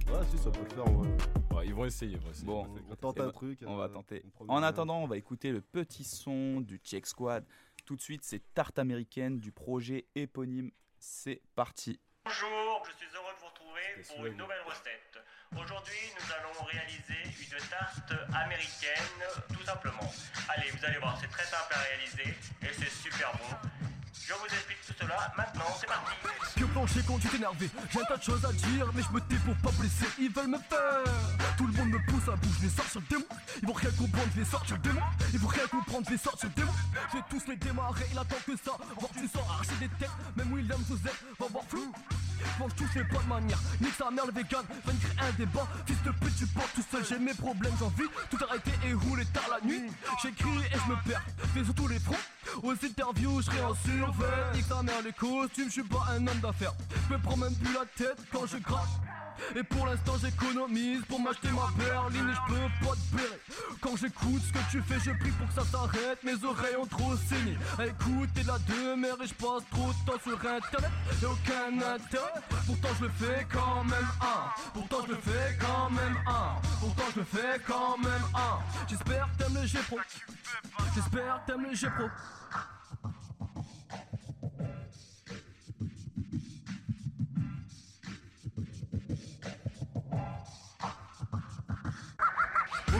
Ouais, si, ça peut le faire. on va- Ouais, ils vont essayer. Bon, On tente eh un ben, truc. On va euh, tenter. En attendant, on va écouter le petit son du Check Squad. Tout de suite, c'est Tarte américaine du projet éponyme. C'est parti. Bonjour, je suis heureux pour une nouvelle recette. Aujourd'hui, nous allons réaliser une tarte américaine, tout simplement. Allez, vous allez voir, c'est très simple à réaliser et c'est super bon. Je vous explique tout cela maintenant, c'est parti. Que plancher quand tu t'énervé J'ai un tas de choses à dire mais je me tais pour pas blesser. Ils veulent me faire. Tout le monde me pousse à bout Je vais sortir le démon. Ils vont rien comprendre Je vais sortir le démon Ils vont rien comprendre Je vais sortir le démon Je vais tous les démarrer Il attend que ça. Voir tu sors arracher des têtes. Même William Joseph va voir flou Bon je touche les pas de manière Nique sa mère le vegan. Va un débat. Fils de pute tu portes tout seul. J'ai mes problèmes J'ai envie tout arrêter et rouler tard la nuit. J'écris et je me perds. Fais sur tous les fronts. Aux interviews, je serai en survêt. Nique ta mère les costumes, je suis pas un homme d'affaires. Je me prends même plus la tête quand je gratte. Et pour l'instant j'économise pour m'acheter ma berline et je peux pas te blairer. Quand j'écoute ce que tu fais je prie pour que ça s'arrête. Mes oreilles ont trop saigné. À écouter la demeure et je passe trop de temps sur internet. Y'a aucun intérêt. Pourtant je le fais quand même un. Pourtant je le fais quand même un. Pourtant je le fais quand même un. J'espère t'aimes le G-Pro J'espère t'aimes le G-Pro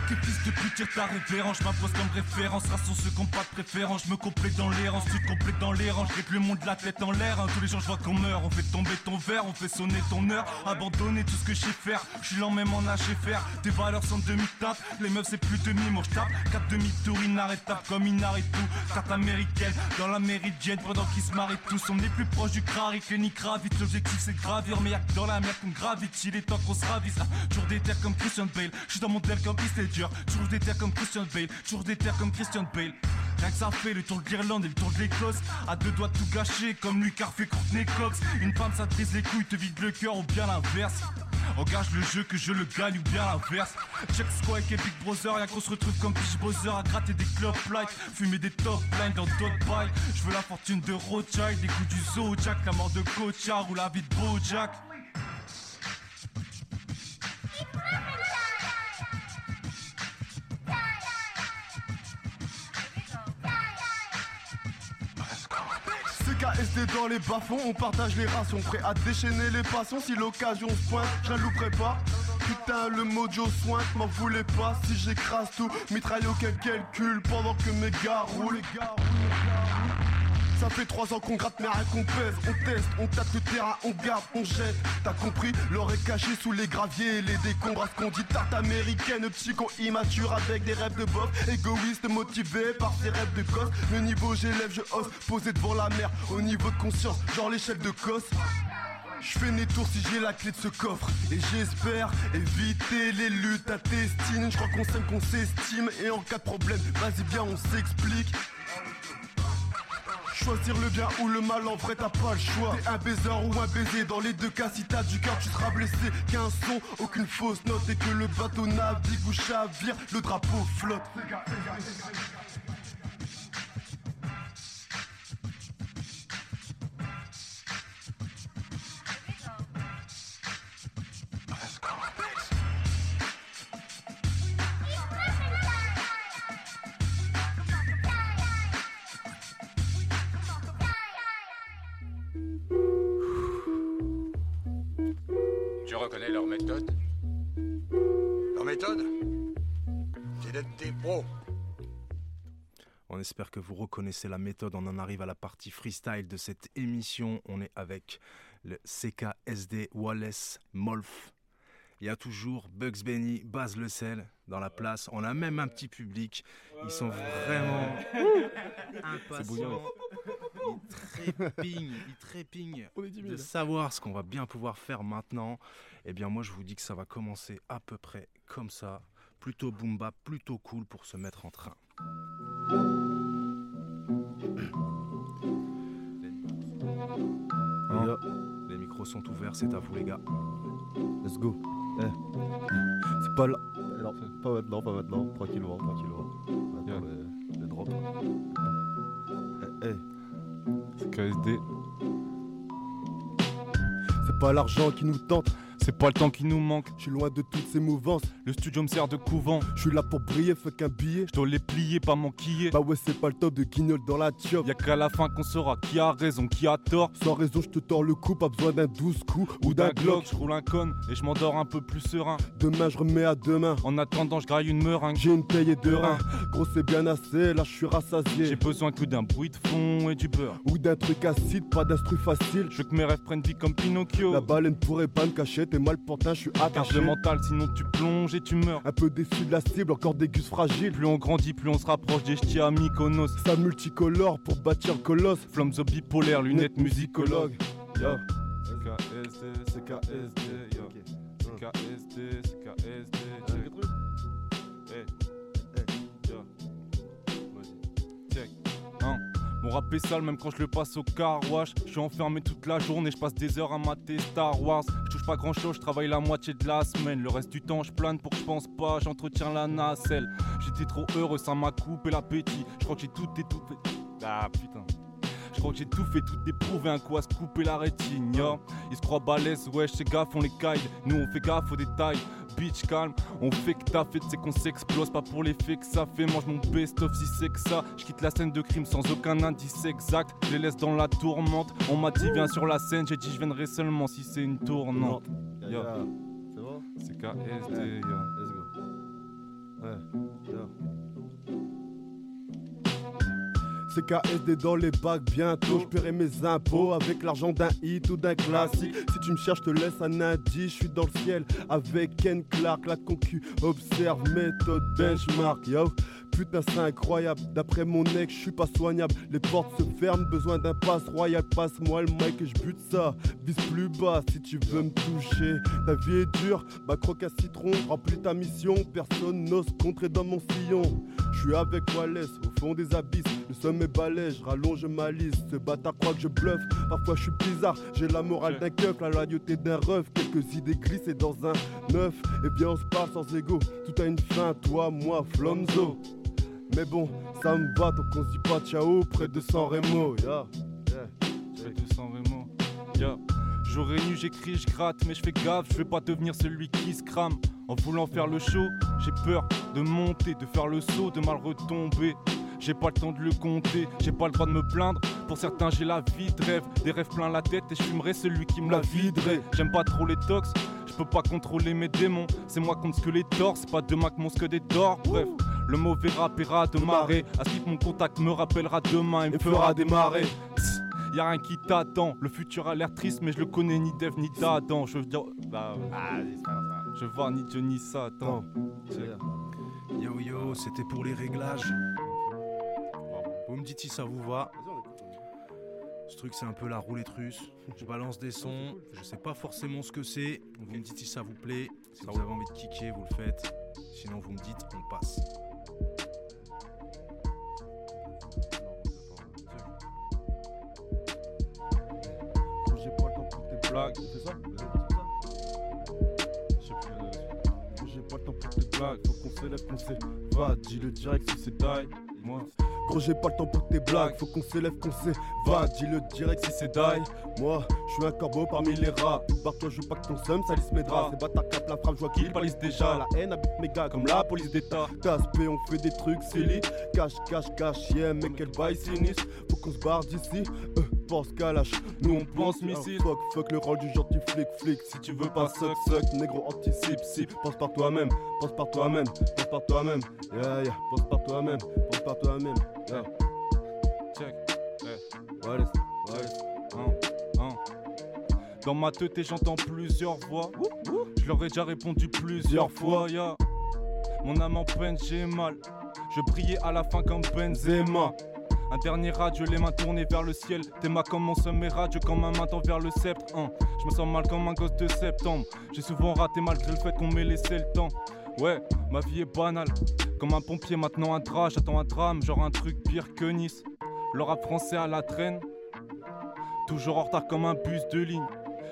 Ok fils de pute, tire ta révérence, je m'impose comme référence, rassure ceux qui pas de préférence, je me complète dans l'errance, tu te complètes dans les rangs, je le monde de la tête en l'air, hein. tous les jours je vois qu'on meurt, on fait tomber ton verre, on fait sonner ton heure, abandonner tout ce que je sais faire, je suis lent même en faire, tes valeurs sont demi-tape, les meufs c'est plus demi, moi je tape, 4 demi-tours inarrêtables comme inarrête tout, carte américaine, dans la méridienne, pendant qu'ils se marient tous, on est plus proche du crari que ni gravite, l'objectif c'est de gravir, mais y'a que dans la merde qu'on gravite, il est temps qu'on se ravisse, Ah, toujours des terres comme Christian Bale, je suis dans mon dev comme Heath Toujours des terres comme Christian Bale, toujours des terres comme Christian Bale. Rien que ça fait le tour de l'Irlande et le tour de l'Écosse. À deux doigts tout gâcher comme Lucas fait Courtney Cox. Une femme ça te brise les couilles, te vide le cœur ou bien l'inverse. Engage le jeu que je le gagne ou bien l'inverse. Check Squad et Big Brother, y'a qu'on se retrouve comme Fish Bowser À gratter des club light, fumer des top lines dans d'autres bails. Je veux la fortune de Rothschild, les coups du Zodiac La mort de Coachard ou la vie de Bojack CKSD dans les bas-fonds, on partage les rations, prêt à déchaîner les passions si l'occasion se pointe, je la louperai pas. Putain, le mojo sointe, m'en voulez pas si j'écrase tout, mitraille aucun calcul pendant que mes gars roulent. Ça fait trois ans qu'on gratte mais rien qu'on pèse. On teste, on tâte le terrain, on garde, on jette. T'as compris L'or est caché sous les graviers. Les décombres À ce qu'on dit tarte américaine. Psycho immature avec des rêves de bof. Égoïste motivé par ses rêves de gosse. Le niveau j'élève, je hausse Posé devant la mer. Au niveau de conscience Genre l'échelle de Cosse je fais mes si j'ai la clé de ce coffre. Et j'espère éviter les luttes intestines Je crois qu'on s'aime, qu'on s'estime. Et en cas de problème, vas-y bien on s'explique Choisir le bien ou le mal, en vrai t'as pas le choix. Un baiser ou un baiser, dans les deux cas, si t'as du cœur, tu seras blessé. Qu'un son, aucune fausse note, et que le bateau navigue ou chavire, le drapeau flotte. Espère que vous reconnaissez la méthode. On en arrive à la partie freestyle de cette émission. On est avec le CKSD Wallace Molf. Il y a toujours Bugs Benny, Baz Le Sel dans la place. On a même un petit public. Ils sont vraiment impatients. Ils trépignent, ils trépignent de savoir ce qu'on va bien pouvoir faire maintenant. Eh bien, moi, je vous dis que ça va commencer à peu près comme ça. Plutôt boom bap, plutôt cool pour se mettre en train. Hein les micros sont ouverts, c'est à vous les gars. Let's go. Eh. C'est pas là. Eh Non, pas maintenant, pas maintenant. Tranquillement, tranquillement. Attends, le, le drop. Eh, eh. C'est KSD. C'est pas l'argent qui nous tente. C'est pas le temps qui nous manque. Je suis loin de toutes ces mouvances. Le studio me sert de couvent. Je suis là pour briller, fuck un billet. Je dois les plier, pas m'enquiller. Bah ouais, c'est pas le temps de guignol dans la chop. Y'a qu'à la fin qu'on saura qui a raison, qui a tort. Sans raison, je te tords le cou, pas besoin d'un 12 coups ou d'un Glock. Je roule un con et je m'endors un peu plus serein. Demain, je remets à demain. En attendant, je graille une meringue. J'ai une paye et deux reins. Gros, c'est bien assez, là, je suis rassasié. J'ai besoin que d'un bruit de fond et du beurre. Ou d'un truc acide, pas d'instru facile. Je veux que mes rêves prennent vie comme Pinocchio. La baleine pourrait pas me cacher, t'es mal portant, je suis Garde attaché. le mental, sinon tu plonges et tu meurs. Un peu déçu de la cible, encore des gus fragiles. Plus on grandit, plus on se rapproche des ch'tis à Mykonos. Ça multicolore pour bâtir le colosse. Flammes au bipolaire, lunettes musicologues. Yo. CKSD, CKSD, yo. CKSD, CKSD, check. Eh, yo. Vas-y, check. Hein. Mon rap est sale même quand je le passe au car wash Je suis enfermé toute la journée, je passe des heures à mater Star Wars Je pas grand chose, je travaille la moitié de la semaine Le reste du temps je plane pour que je pense pas, j'entretiens la nacelle J'étais trop heureux, ça m'a coupé l'appétit Je crois que j'ai tout fait Ah putain je crois que j'ai tout fait, tout éprouvé, un coup à se couper la rétine. Ils se croient balèzes, ouais, c'est gaffe, on les caille. Nous, on fait gaffe aux détails. Bitch, calme, on fait que t'as fait, c'est qu'on s'explose. Pas pour l'effet que ça fait, mange mon best-of si c'est que ça. Je quitte la scène de crime sans aucun indice exact. Je les laisse dans la tourmente. On m'a dit, viens sur la scène, j'ai dit, je viendrai seulement si c'est une tournante. C'est bon? C'est KSD. Let's go. Ouais. Yo. C'est KSD dans les bacs bientôt. Je paierai mes impôts avec l'argent d'un hit ou d'un classique. Si tu me cherches te laisse un indice. Je suis dans le ciel avec Ken Clark. La concu observe méthode benchmark Yo. Putain c'est incroyable. D'après mon ex je suis pas soignable. Les portes se ferment Besoin d'un passe royal. Passe-moi le mic et je bute ça. Vise plus bas si tu veux me toucher. Ta vie est dure Bah croque à citron. Remplis ta mission. Personne n'ose contrer dans mon sillon suis avec Wallace au fond des abysses, le sommet balèze, je rallonge ma liste. Ce bâtard croit que je bluffe, parfois je suis bizarre. J'ai la morale d'un keuf, la loyauté d'un ref. Quelques idées glissées dans un neuf. Et bien on se parle sans ego, tout a une fin, toi, moi, Flomzo. Mais bon, ça me va, donc on se dit pas ciao près de San Remo. Yeah. Yeah. Près de San Remo. J'aurais nu, j'écris, je gratte, mais je fais gaffe, je vais pas devenir celui qui se crame. En voulant faire le show, j'ai peur de monter, de faire le saut, de mal retomber. J'ai pas le temps de le compter, j'ai pas le droit de me plaindre. Pour certains, j'ai la vie de rêve, des rêves plein la tête et je fumerai celui qui me la viderait. J'aime pas trop les tox, je peux pas contrôler mes démons. C'est moi contre ce que les torts, c'est pas demain que mon scud est d'or. Bref, le mauvais rap ira de marée. À ce titre, mon contact me rappellera demain et me fera démarrer. Tss, Y'a rien qui t'attend, le futur a l'air triste, mais je le connais ni d'Eve ni d'Adam. Je veux dire. Bah, je vois ni Dieu ni Satan. Yo yo, c'était pour les réglages. Vous me dites si ça vous va. Ce truc, c'est un peu la roulette russe. Je balance des sons, je sais pas forcément ce que c'est. Vous me dites si ça vous plaît. Si vous avez envie de kicker, vous le faites. Sinon, vous me dites, on passe. Faut qu'on s'élève, qu'on. Va, dis-le direct si c'est die. Moi. Gros, j'ai pas le temps pour tes blagues, faut qu'on s'élève, qu'on. Va, dis-le direct si c'est die. Moi, je suis un corbeau parmi les rats. Barre-toi, je veux pas que ton seum salisse mes draps. Ces bâtards capent la frappe, je vois qu'ils palisent déjà. La haine habite mes gars comme la police d'état. Taspé, on fait des trucs silly. Cache, cache, cache, yeah, mais quel bail sinistre. Qu'on se barre d'ici. Euh, pense kalash, nous on pense missile. Fuck, fuck le rôle du gentil flic, flic. Si tu veux pas suck, suck, négro anticipe, si. Pense par toi-même, pense par toi-même, pense par toi-même. Yeah, yeah, pense par toi-même, pense par toi-même. Yeah. Check. Eh. Wallace, Wallace. Hein, hein. Dans ma tête, et j'entends plusieurs voix. Je leur ai déjà répondu plusieurs fois. ya. Mon âme en peine, j'ai mal. Je brillais à la fin comme Benzema. Un dernier radio, les mains tournées vers le ciel. T'es ma comme mon sommet radio, comme ma main tend vers le sceptre. hein. Je me sens mal comme un gosse de septembre. J'ai souvent raté malgré le fait qu'on m'ait laissé le temps. Ouais, ma vie est banale. Comme un pompier, maintenant un drap. J'attends un drame, genre un truc pire que Nice. Le rap français à la traîne. Toujours en retard comme un bus de ligne.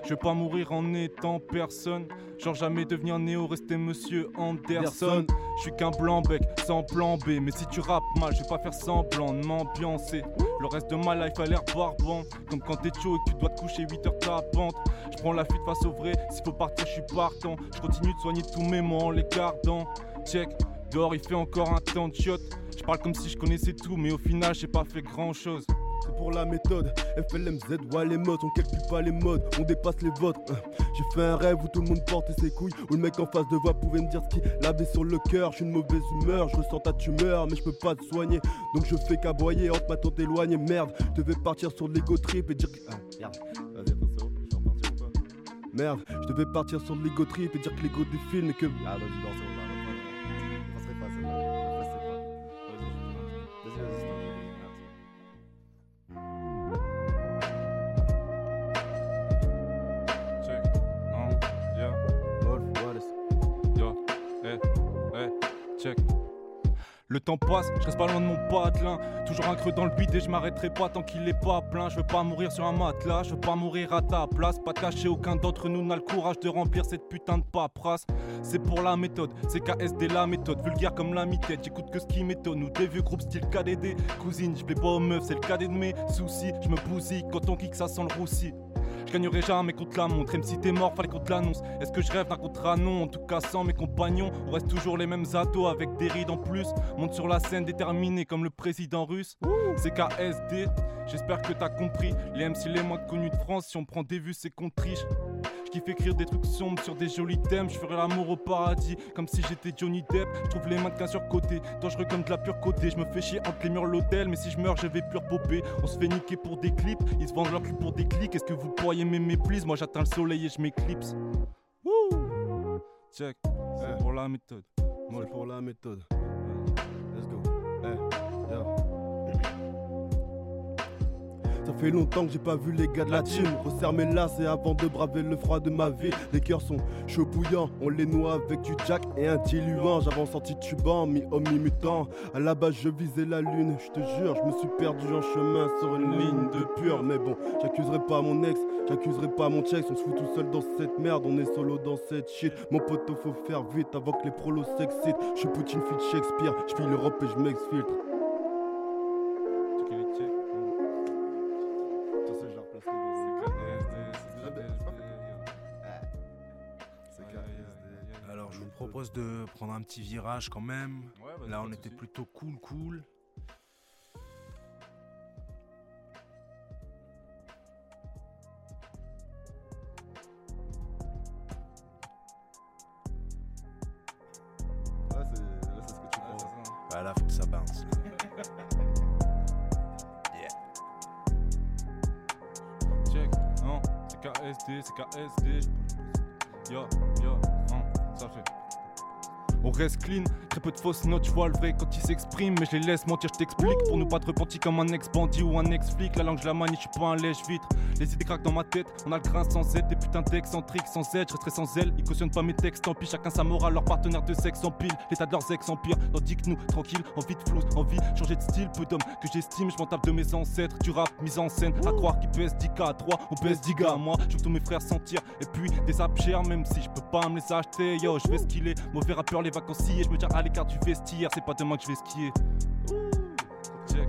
Je vais pas mourir en étant personne. Genre jamais devenir Néo, rester monsieur Anderson. Je suis qu'un blanc bec sans plan B. Mais si tu rappes mal, je vais pas faire semblant de m'ambiancer. Le reste de ma life a l'air barbant. Comme quand t'es chaud et que tu dois te coucher 8 heures tapante. Je prends la fuite face au vrai. S'il faut partir, je suis partant. Je continue de soigner tous mes mots en les gardant. Check, dehors il fait encore un temps de shot. Je parle comme si je connaissais tout, mais au final j'ai pas fait grand chose. C'est pour la méthode. FLMZ, ouais, les modes, on calcule pas les modes, on dépasse les votes. Euh, J'ai fait un rêve où tout le monde portait ses couilles, où le mec en face de voix pouvait me dire ce qu'il avait sur le cœur. Suis une mauvaise humeur, je ressens ta tumeur, mais je peux pas te soigner. Donc je fais qu'aboyer entre ma tante éloignée. Merde, je devais partir sur l'ego trip et dire. que- Ah, merde. Vas-y, je ou pas? Merde, je devais partir sur l'ego trip et dire que l'ego défile, mais que. Ah, vas-y, Le temps passe, je reste pas loin de mon patelin. Toujours un creux dans le bide et je m'arrêterai pas tant qu'il est pas plein. Je veux pas mourir sur un matelas, je veux pas mourir à ta place. Pas caché, aucun d'entre nous n'a le courage de remplir cette putain de paperasse. C'est pour la méthode, c'est KSD la méthode. Vulgaire comme la mi-tête, j'écoute que ce qui m'étonne. Ou des vieux groupes style KDD. Cousine, je plais pas aux meufs, c'est le cadet de mes soucis. Je me bousille quand on kick, ça sent le roussi. Je gagnerai jamais contre la montre, même si t'es mort, fallait qu'on l'annonce. Est-ce que je rêve d'un contrat? Non, en tout cas sans mes compagnons. On reste toujours les mêmes ados avec des rides en plus. Monte sur la scène déterminé comme le président russe. C'est KSD, j'espère que t'as compris. Les MC les moins connus de France, si on prend des vues, c'est qu'on triche. Kiffe écrire des trucs sombres sur des jolis thèmes. Je ferai l'amour au paradis comme si j'étais Johnny Depp. Je trouve les mannequins sur côté, dangereux comme de la pure côté. Je me fais chier entre les murs l'hôtel, mais si je meurs, je vais pure popper. On se fait niquer pour des clips, ils se vendent leur cul pour des clics. Est-ce que vous pourriez m'aimer, please? Moi j'atteins le soleil et je m'éclipse. Wouh Check, c'est pour la méthode. C'est pour la méthode. Let's go. Eh, Ça fait longtemps que j'ai pas vu les gars de la team. Resserre mes lacets avant de braver le froid de ma vie. Les cœurs sont chauds bouillants, on les noie avec du jack et un diluant. J'avais senti tubant, mi-homme, mi-mutant. À la base, je visais la lune, je te jure, je me suis perdu en chemin sur une ligne de pur. Mais bon, j'accuserai pas mon ex, j'accuserai pas mon check. On se fout tout seul dans cette merde, on est solo dans cette shit. Mon poteau, faut faire vite avant que les prolos s'excitent. Je suis Poutine, fit Shakespeare, je file l'Europe et je m'exfiltre. Propose de prendre un petit virage quand même. Ouais, Là on était soucis. plutôt cool cool. Ouais, c'est là, c'est ce que tu prends. Bah là faut que ça bounce. [LAUGHS] Check, non, c'est KSD, c'est KSD. Yo, yo, non, ça fait. On reste clean, très peu de fausses notes, je vois le vrai quand il s'exprime, mais je les laisse mentir, je t'explique. Pour nous pas te repentir comme un ex-bandit ou un ex-flic, la langue je la manie, je suis pas un lèche-vitre. Les idées craquent dans ma tête, on a le grain sans aide, des putains d'excentriques sans aide, je resterai sans elle. Ils cautionnent pas mes textes, tant pis, chacun sa morale, leur partenaire de sexe empile, l'état de leurs ex empire. Tandis que nous, tranquille, envie de flouze, envie de changer de style, peu d'hommes que j'estime, je m'en tape de mes ancêtres, du rap mise en scène, à croire qu'il peut 10 à 3, on peut 10 gars, moi, je tous mes frères sentir, et puis des apps même si je peux pas me les acheter, yo, je vais skiller, mauvais rappeur, les vacanciers, je me tiens à l'écart du vestiaire, c'est pas demain que je vais skier. Check,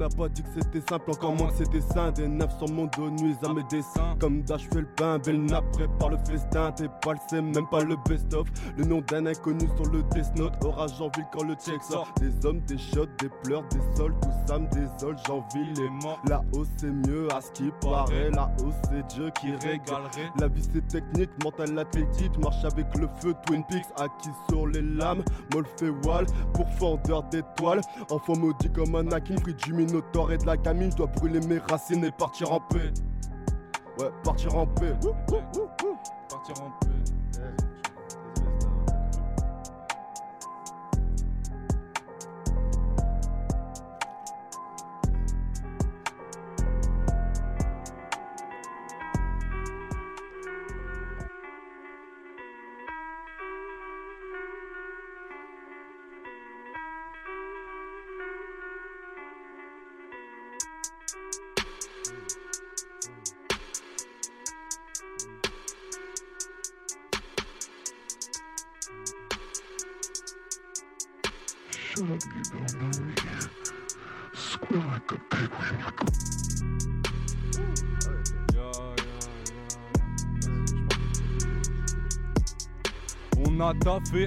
n'a pas dit que c'était simple, encore moins que c'était sain. Des neufs sur mon dos nuisent à mes dessins. Comme d'âge, je fais le pain, belle nappe, prépare le festin. T'es pas le seum, même pas le best-of. Le nom d'un inconnu sur le Death Note. Orage en ville quand le check sort. Des hommes, des shots, des pleurs, des sols. Tout ça me désole, j'envie les morts. Là-haut, c'est mieux à ce qui paraît. Là-haut, c'est Dieu qui régalerait. La vie, c'est technique, mental athlétique. Marche avec le feu, Twin Peaks, acquis sur les lames. Fait wall pour fendeur d'étoiles. Enfant maudit comme Anakin, fruit du Minotaure et de la gamine. Je dois brûler mes racines et partir en paix. Ouais, partir en paix. Partir en paix.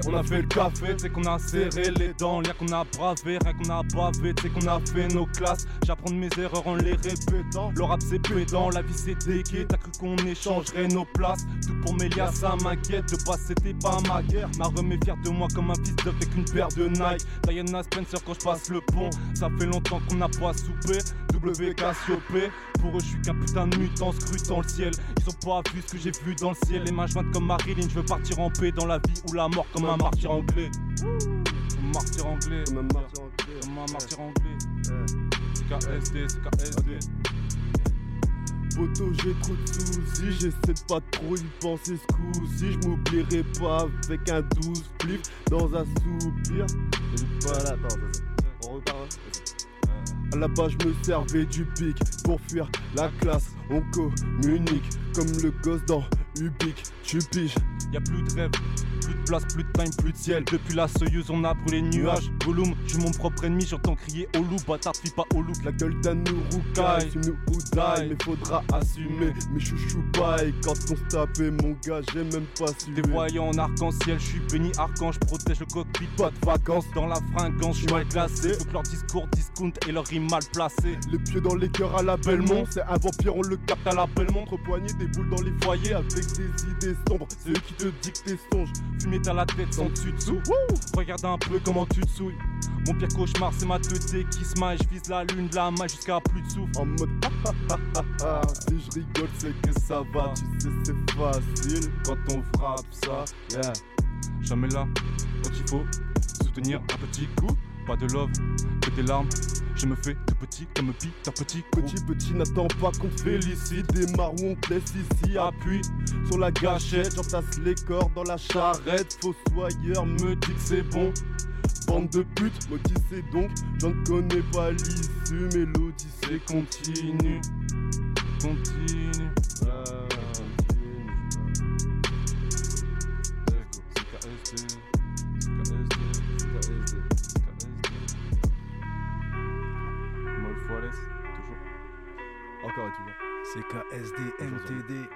On a fait le café, c'est qu'on a serré les dents, lien qu'on a bravé, rien qu'on a bavé, c'est qu'on a fait nos classes. J'apprends de mes erreurs en les répétant. Le rap c'est pédant, la vie c'est dégué, t'as cru qu'on échangerait nos places. Pour Mélia, ça m'inquiète, de base c'était pas ma guerre. Ma remet fière de moi comme un fils d'œuf avec une paire de Nike. Diana Spencer quand je passe le pont, ça fait longtemps qu'on n'a pas soupé. W Cassiopée, pour eux je suis qu'un putain de mutant scrutant le ciel. Ils ont pas vu ce que j'ai vu dans le ciel, les mains jointes comme Marilyn, je veux partir en paix dans la vie ou la mort comme un martyr anglais. Un martyr anglais. Comme un martyr anglais. Comme un martyr anglais. KSD, c'est KSD. Poto j'ai trop de soucis, j'essaie de pas trop y penser ce coup-ci Je m'oublierai pas avec un douze flip dans un soupir Voilà, attends, attends, on repart à la base, je me servais du pic pour fuir la classe. On communique comme le gosse dans Ubique. Tu piges. Y a plus de rêve, plus de place, plus de time, plus de ciel. Depuis la Soyuz, on a brûlé les nuages. Volume, je suis mon propre ennemi, j'entends crier au loup, bâtard, fille pas au loup. La gueule d'un Urukai, tu nous ou die, mais faudra assumer mes chouchous bails. Quand on se tapait, mon gars, j'ai même pas su. Des voyants en arc-en-ciel, je suis béni archange, protège le cockpit, pas de vacances. Dans la fringance, je suis mal classé. Faut que leur discours discount et leur rime mal placé. Les pieds dans les cœurs à la Belmont, c'est un vampire, on le capte à la Belmont. Entre poignées, des boules dans les foyers avec des idées sombres. C'est eux qui te dictent tes songes. Fumer dans la tête sans dessus dessous. Regarde un peu comment tu te souilles. Mon pire cauchemar, c'est ma teuté qui se maille. Je vise la lune de la main jusqu'à plus de souffle. En mode ah, ah, ah, ah, ah. Si je rigole, c'est que ça va. Tu sais, c'est facile quand on frappe ça. Yeah. Jamais là, quand il faut soutenir un petit coup. Pas de love, que des larmes. Je me fais tout petit comme Peter Petit. Petit, petit, n'attends pas qu'on te félicite. Démarre où on te laisse ici. Appuie sur la gâchette. J'entasse les corps dans la charrette. Fossoyeur me dit que c'est bon. Bande de putes, maudissez donc. J'en connais pas l'issue, mais l'odyssée continue. Continue. Encore et toujours. CKSD, MTD.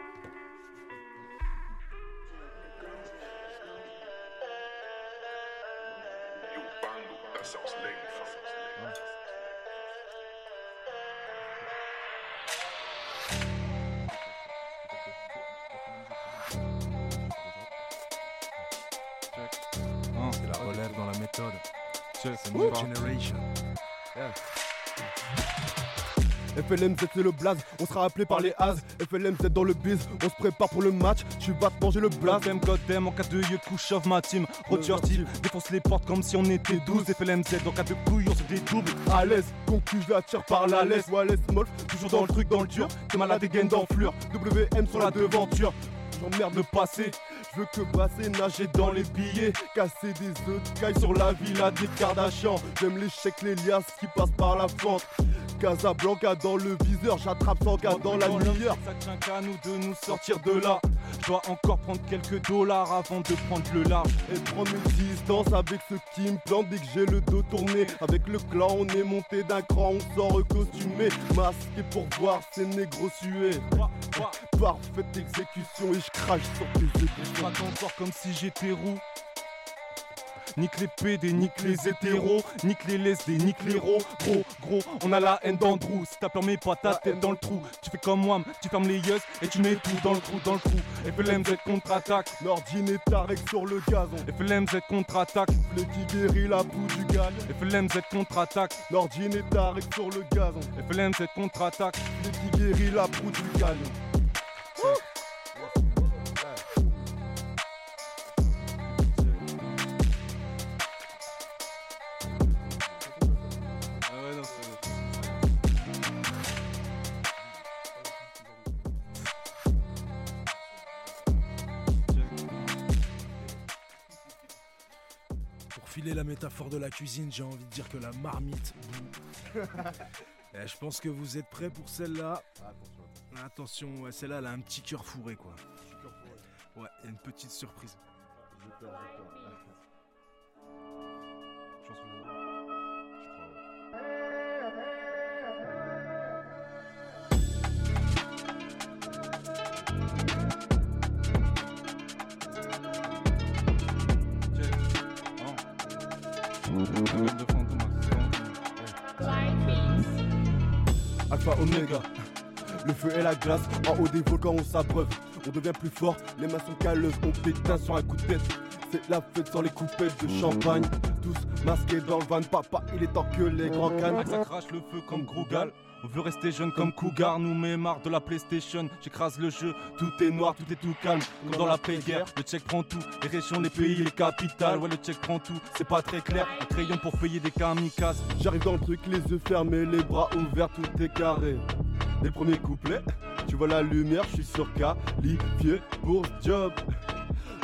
C'est la relève dans la méthode. C'est New Generation. FLMZ c'est le blaze, on sera appelé par les as. FLMZ dans le biz, on se prépare pour le match. Je suis va te manger le blaze. Goddamn, goddamn, en cas de yeux, push off ma team. Roger Steve, défonce les portes comme si on était 12 FLMZ, en cas de couille, on se dédouble. À l'aise, conclu, je la tire par la laisse. Wallace Smolf, toujours dans le truc, dans le dur. T'es malade et gaine d'enflure. WM sur la devanture. J'emmerde le passé, je veux que passer, nager dans les billets, casser des œufs de caille sur la villa des Kardashian. J'aime les chèques, les liasses qui passent par la fente. Casablanca dans le viseur, j'attrape sans gars dans la lumière. Ça tient qu'à nous de nous sortir de là. Je dois encore prendre quelques dollars avant de prendre le large. Et prendre une distance avec ceux qui me dès que j'ai le dos tourné. Avec le clan, on est monté d'un cran, on sort costumé. Masqué pour voir ces négros suer. Parfaite exécution et je crache sur tes Je écoutions. encore comme si j'étais roux. Nique les PD, nique les hétéros, nique les lesbiennes, nique les ros. Gros, gros, on a la haine d'Andrew. Si t'as permis pas ta tête dans le trou, tu fais comme moi, tu fermes les yeux et tu mets tout dans le trou, dans le trou. FLMZ contre-attaque. Nordine et Tarek sur le gazon. FLMZ contre-attaque. Le qui guérit la boue du gaz. FLMZ contre-attaque. Nordine et Tarek sur le gazon. FLMZ contre-attaque. Le qui guérit la boue du gaz. La métaphore de la cuisine, j'ai envie de dire que la marmite. [LAUGHS] Eh, je pense que vous êtes prêts pour celle-là. Attention, ouais, celle-là, elle a un petit cœur fourré, quoi. Ouais, il y a une petite surprise. Alpha Omega. Le feu et la glace, en haut des volcans on s'abreuve. On devient plus fort, les mains sont calleuses, on pétain sur un coup de tête. C'est la fête sans les coupettes de champagne. Tous masqués dans le van, papa, il est temps que les grands cannes. Ça crache le feu comme Grougal. On veut rester jeune comme Cougar, nous met marre de la PlayStation. J'écrase le jeu, tout est noir, tout est tout calme. Comme dans l'après-guerre, le check prend tout. Les régions, les pays, les capitales. Ouais, le check prend tout, c'est pas très clair. Un crayon pour payer des kamikazes. J'arrive dans le truc, les yeux fermés, les bras ouverts, tout est carré. Les premiers couplets, tu vois la lumière, je suis sur qualifié pour job.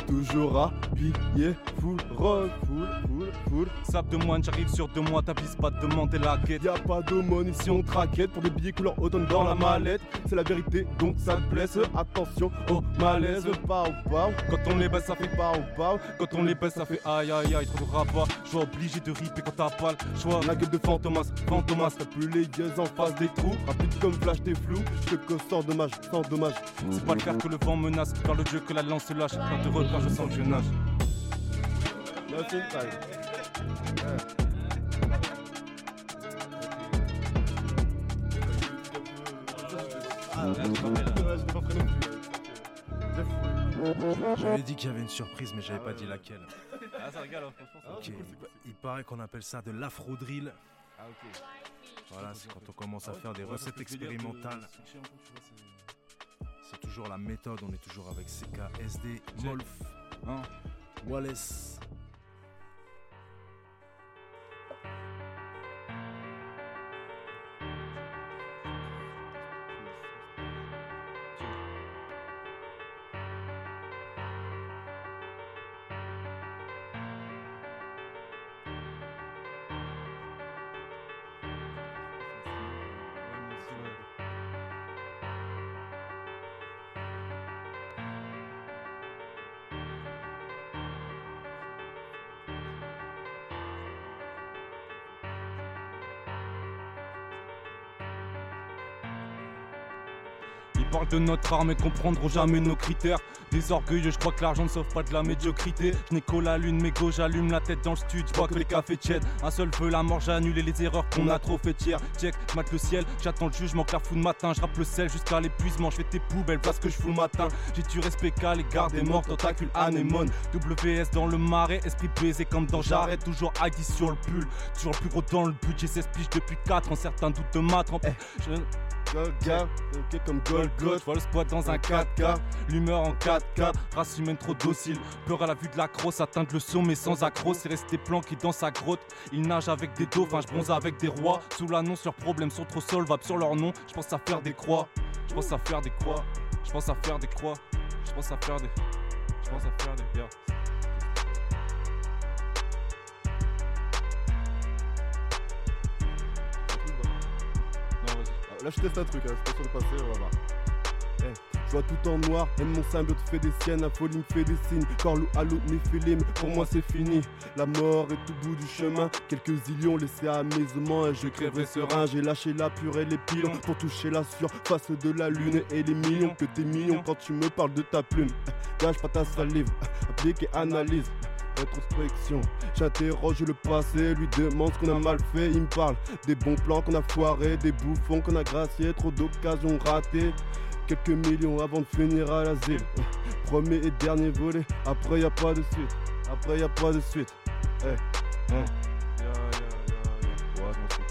Toujours habillé, full rock, full, full, full. Sable de moine, j'arrive sur deux mois, t'avises pas de demander la quête. Y a pas d'aumône ici, on traquette pour des billets couleur automne dans la mallette. C'est la vérité, donc ça te blesse. Attention au malaise, pas ou pas. Quand on les baisse, ça fait pas ou pas. Quand on les baisse, ça fait aïe aïe aïe, trop de rabat. Je suis obligé de ripper quand t'as pas le choix. La gueule de Fantomas, Fantomas, t'as plus les gueules en face des trous. Rapide comme flash, t'es flou. Je te sans dommage, sans dommage. C'est pas le faire que le vent menace, vers le dieu que la lance lâche. Quand de je sens que je nage. Nothing time. J'avais dit qu'il y avait une surprise, mais j'avais pas dit laquelle. Ah, ça rigole, hein, franchement. ça Ok, va. il paraît qu'on appelle ça de l'afro-drill. Ah, ok. Voilà, c'est quand on commence à faire des Ouais, recettes expérimentales. C'est- toujours la méthode, on est toujours avec CKSD, Molf, Hein Wallace. Ils parlent de notre arme et comprendront jamais nos critères. Des orgueilleux, je crois que l'argent ne sauve pas de la médiocrité. Je n'ai qu'au la lune, mais go, j'allume la tête dans le stud. Je vois que les cafés tièdes. Un seul feu, la mort, j'ai annulé les erreurs qu'on a trop fait hier. Check, mate le ciel, j'attends le jugement, la fout de matin. Je rappe le sel jusqu'à l'épuisement. Je fais tes poubelles parce que je fous le matin. J'ai du respect qu'à l'égard des morts, tentacules, anémone. WS dans le marais, esprit baisé comme dans J'arrête. Toujours Agui sur le pull, toujours le plus gros dans le 16 piges depuis 4 ans, certains doutent de ma trempe. Je- Golga, ok comme Golgot. Je vois le spot dans un 4K, l'humeur en 4K, race humaine trop docile, peur à la vue de la crosse, atteindre le sommet sans accro, c'est rester planqué dans sa grotte. Il nage avec des dauphins, je bronze avec des rois. Sous l'annonce, leurs problèmes sont trop solvables sur leur nom. Je pense à faire des croix, je pense à faire des croix, je pense à faire des croix, je pense à faire des. Je pense à faire des. Yeah. Ah, Là, je teste un truc, hein, c'est pas sur le passé, on va voir. Vois tout en noir, même mon symbiote fait des siennes, la folie me fait des signes. Corlou, halo, Néphilim, pour moi c'est fini. La mort est au bout du chemin, quelques îles ont laissé à mes mains et je crèverai serein. J'ai lâché la purée, les pilons pour toucher la surface de la lune et les millions que t'es mignon quand tu me parles de ta plume. Gâche pas ta salive, applique et analyse. Rétrospection, j'interroge le passé, lui demande ce qu'on a mal fait, il me parle des bons plans qu'on a foirés, des bouffons qu'on a graciés, trop d'occasions ratées. Quelques millions avant de finir à l'asile. Premier et dernier volet, après y a pas de suite. Après y a pas de suite. Eh, hein. Yeah, yeah,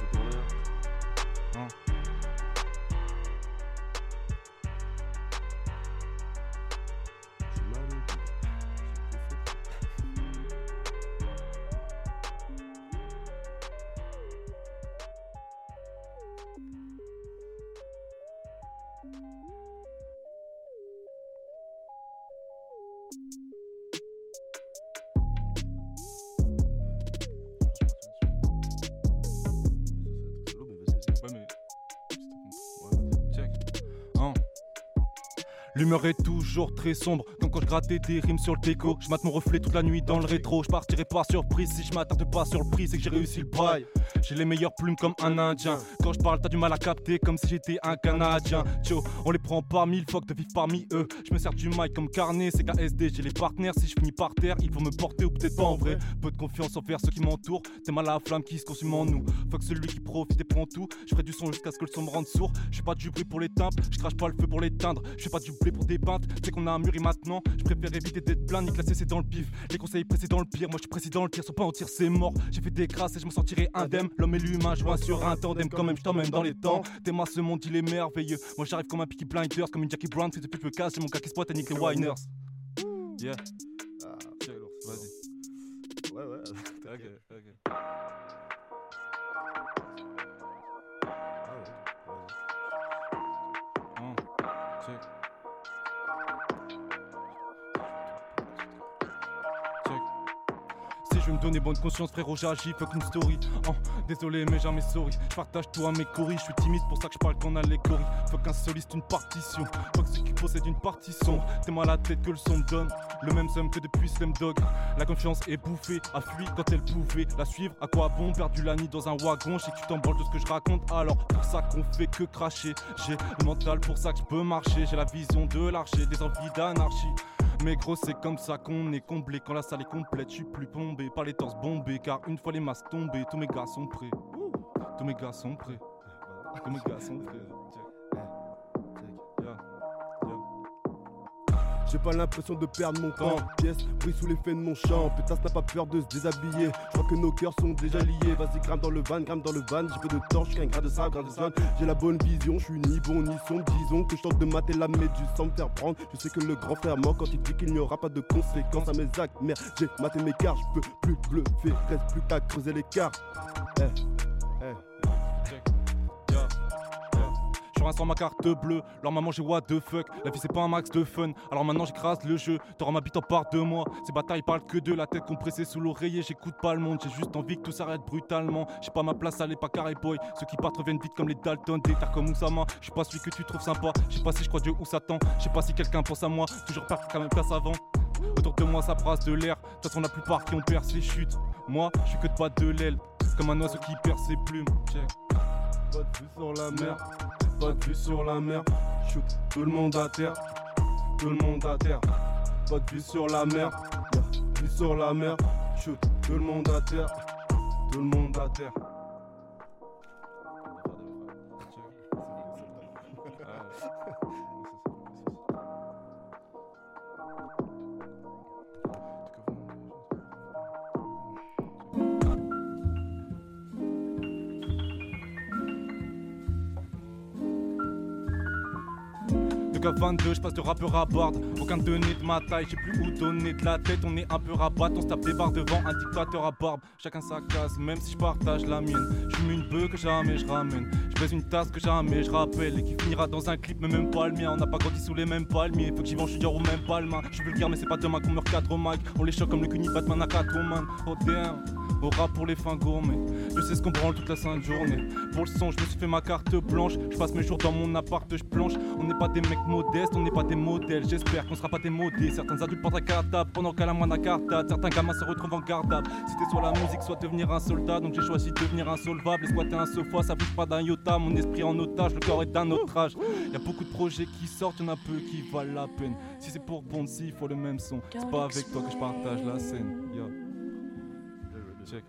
L'humeur est toujours très sombre, comme quand je grattais des rimes sur le déco. Je mate mon reflet toute la nuit dans le rétro. Je partirai pas surprise si je m'attarde pas sur le prix, c'est que j'ai réussi le bail. J'ai les meilleures plumes comme un indien. Quand je parle, t'as du mal à capter comme si j'étais un canadien. Tio, on les prend par mille, fuck de vivre parmi eux. Je me sers du mic comme carnet, c'est KSD, j'ai les partenaires. Si je finis par terre, ils vont me porter ou peut-être pas en vrai. Peu de confiance envers ceux qui m'entourent. C'est mal à la flamme qui se consume en nous. Fuck celui qui profite et prend tout. Je ferai du son jusqu'à ce que le son me rende sourd. Je pas du bruit pour les tympes, je crache pas le feu pour l'éteindre. Je fais pas du blé pour des peintes. C'est qu'on a un mûri maintenant. Je préfère éviter d'être plein, ni classer c'est dans le pif. Les conseils précédents le pire, moi je suis président le tir, sont pas en tir, c'est mort. J'ai fait des grâces et je m'en sortirai indemne. L'homme et l'humain, je vois sur un tandem quand même, je t'emmène dans les temps. T'es ce monde il est merveilleux. Moi j'arrive comme un Peaky Blinders, comme une Jackie Brown, si depuis je me casse, j'ai mon cas qui niquer les Winers. Yeah. Ah, Vas-y. Ouais, ouais. [LAUGHS] Ok, ok. Check. Check. Je veux me donner bonne conscience, frérot, j'agis, fuck une story. Oh, désolé, mais jamais sorry. Je partage tout à mes coris, je suis timide, pour ça que je parle qu'en allégorie. Fuck un soliste, une partition. Fuck ceux qui possèdent une partition. T'es mal à la tête que le son me donne. Le même somme que depuis Slam Dog. La confiance est bouffée, a fui quand elle pouvait la suivre. À quoi bon? Perdu la nuit dans un wagon? Je sais que tu t'emballes de ce que je raconte. Alors, pour ça qu'on fait que cracher. J'ai le mental pour ça que je peux marcher. J'ai la vision de l'archer, des envies d'anarchie. Mais gros, c'est comme ça qu'on est comblé. Quand la salle est complète, je suis plus bombé. Pas les torses bombés, car une fois les masques tombés, tous mes gars sont prêts. Tous mes gars sont prêts. Tous mes gars sont prêts. J'ai pas l'impression de perdre mon temps. Pièce, pris sous l'effet de mon chant. Pétasse n'a pas peur de se déshabiller. Je crois que nos cœurs sont déjà liés. Vas-y, grimpe dans le van, grimpe dans le van. J'ai peu de torche, qu'un grain de sable, grain de sable. J'ai la bonne vision, je suis ni bon ni sombre. Disons que je tente de mater la méduse sans me faire prendre. Je sais que le grand frère ment quand il dit qu'il n'y aura pas de conséquences à mes actes. Merde, j'ai maté mes cartes, je peux plus bluffer. Reste plus qu'à creuser l'écart. Eh. Un sans ma carte bleue, leur maman j'ai what the fuck, la vie c'est pas un max de fun, alors maintenant j'écrase le jeu, t'auras ma bite en part de moi, ces batailles parlent que de la tête compressée sous l'oreiller, j'écoute pas le monde, j'ai juste envie que tout s'arrête brutalement, j'ai pas ma place, allez pas carré boy, ceux qui partent reviennent vite comme les Dalton, des terres comme Oussama, je suis pas celui que tu trouves sympa, je sais pas si je crois Dieu ou Satan, je sais pas si quelqu'un pense à moi, toujours pas quand même place avant. Autour de moi ça brasse de l'air, de toute la plupart qui ont percé chute. Moi, je suis que de pas de l'aile, comme un oiseau qui perd ses plumes. Check. Pas sur la mer, pas de vue sur la mer. Shoot, tout le monde à terre, tout le monde à terre. Pas de vue sur la mer, vue sur la mer. Shoot, tout le monde à terre, tout le monde à terre. Qu'à 22, je passe de rappeur à barde. Aucun donné de ma taille, j'ai plus où donner de la tête. On est un peu rabat, on se tape des barres devant un dictateur à barbe. Chacun sa case, même si je partage la mienne. Je une bœuf que jamais je ramène. Je baise une tasse que jamais je rappelle. Et qui finira dans un clip, mais même pas le mien. On n'a pas grandi sous les mêmes palmiers. Faut que j'y venge, je suis au même palma. Je suis vulgaire, mais c'est pas demain qu'on meurt 4 au mic. On les choque comme le cuni Batman à Catwoman. Oh damn. Au rap pour les fins gourmets. Je sais ce qu'on branle toute la sainte journée. Pour le son, je me suis fait ma carte blanche. Je passe mes jours dans mon appart, je planche. On n'est pas des mecs modestes, on n'est pas des modèles. J'espère qu'on sera pas démodés. Certains adultes portent un cartable pendant qu'à la moindre cartade. Certains gamins se retrouvent en gardable. C'était soit la musique, soit devenir un soldat. Donc j'ai choisi de devenir insolvable. Et squatter un sofa, ça bouge pas d'un iota. Mon esprit en otage, le corps est d'un autre âge. Y a beaucoup de projets qui sortent, y'en a peu qui valent la peine. Si c'est pour bon, si, il faut le même son. C'est pas avec toi que je partage la scène. Check.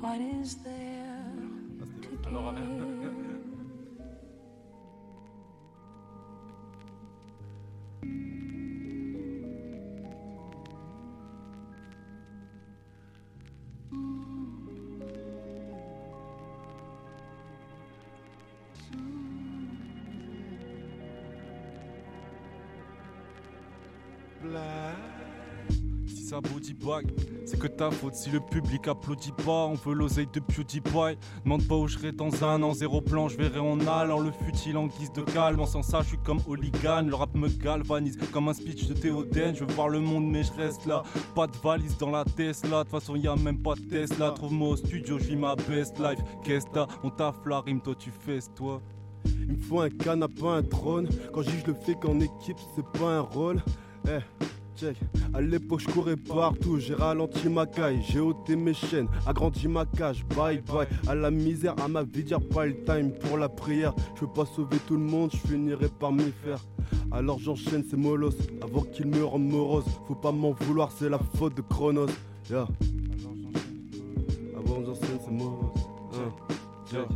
What is there to [LAUGHS] Alors, give? Si c'est que ta faute si le public applaudit pas. On veut l'oseille de PewDiePie. Demande pas où je serai dans un an, zéro plan, je verrai en allant le futile en guise de calme. En sans ça, je suis comme Hooligan, le rap me galvanise comme un speech de Théoden. Je veux voir le monde, mais je reste là. Pas de valise dans la Tesla, de toute façon, y a même pas de Tesla. Trouve-moi au studio, je ma best life. Qu'est-ce t'as? On taffe la rime, toi tu fesses, toi. Il me faut un canapé, un trône. Quand je je le fais qu'en équipe, c'est pas un rôle. Eh, check. À l'époque, je courais partout. J'ai ralenti ma caille, j'ai ôté mes chaînes, agrandi ma cage. Bye bye. À la misère, à ma vie, dire pas le time pour la prière. Je veux pas sauver tout le monde, je finirai par m'y faire. Alors j'enchaîne ces molosses avant qu'ils me rendent morose. Faut pas m'en vouloir, c'est la faute de Chronos. Yeah. Avant j'enchaîne ces molosses. Hein. Yeah.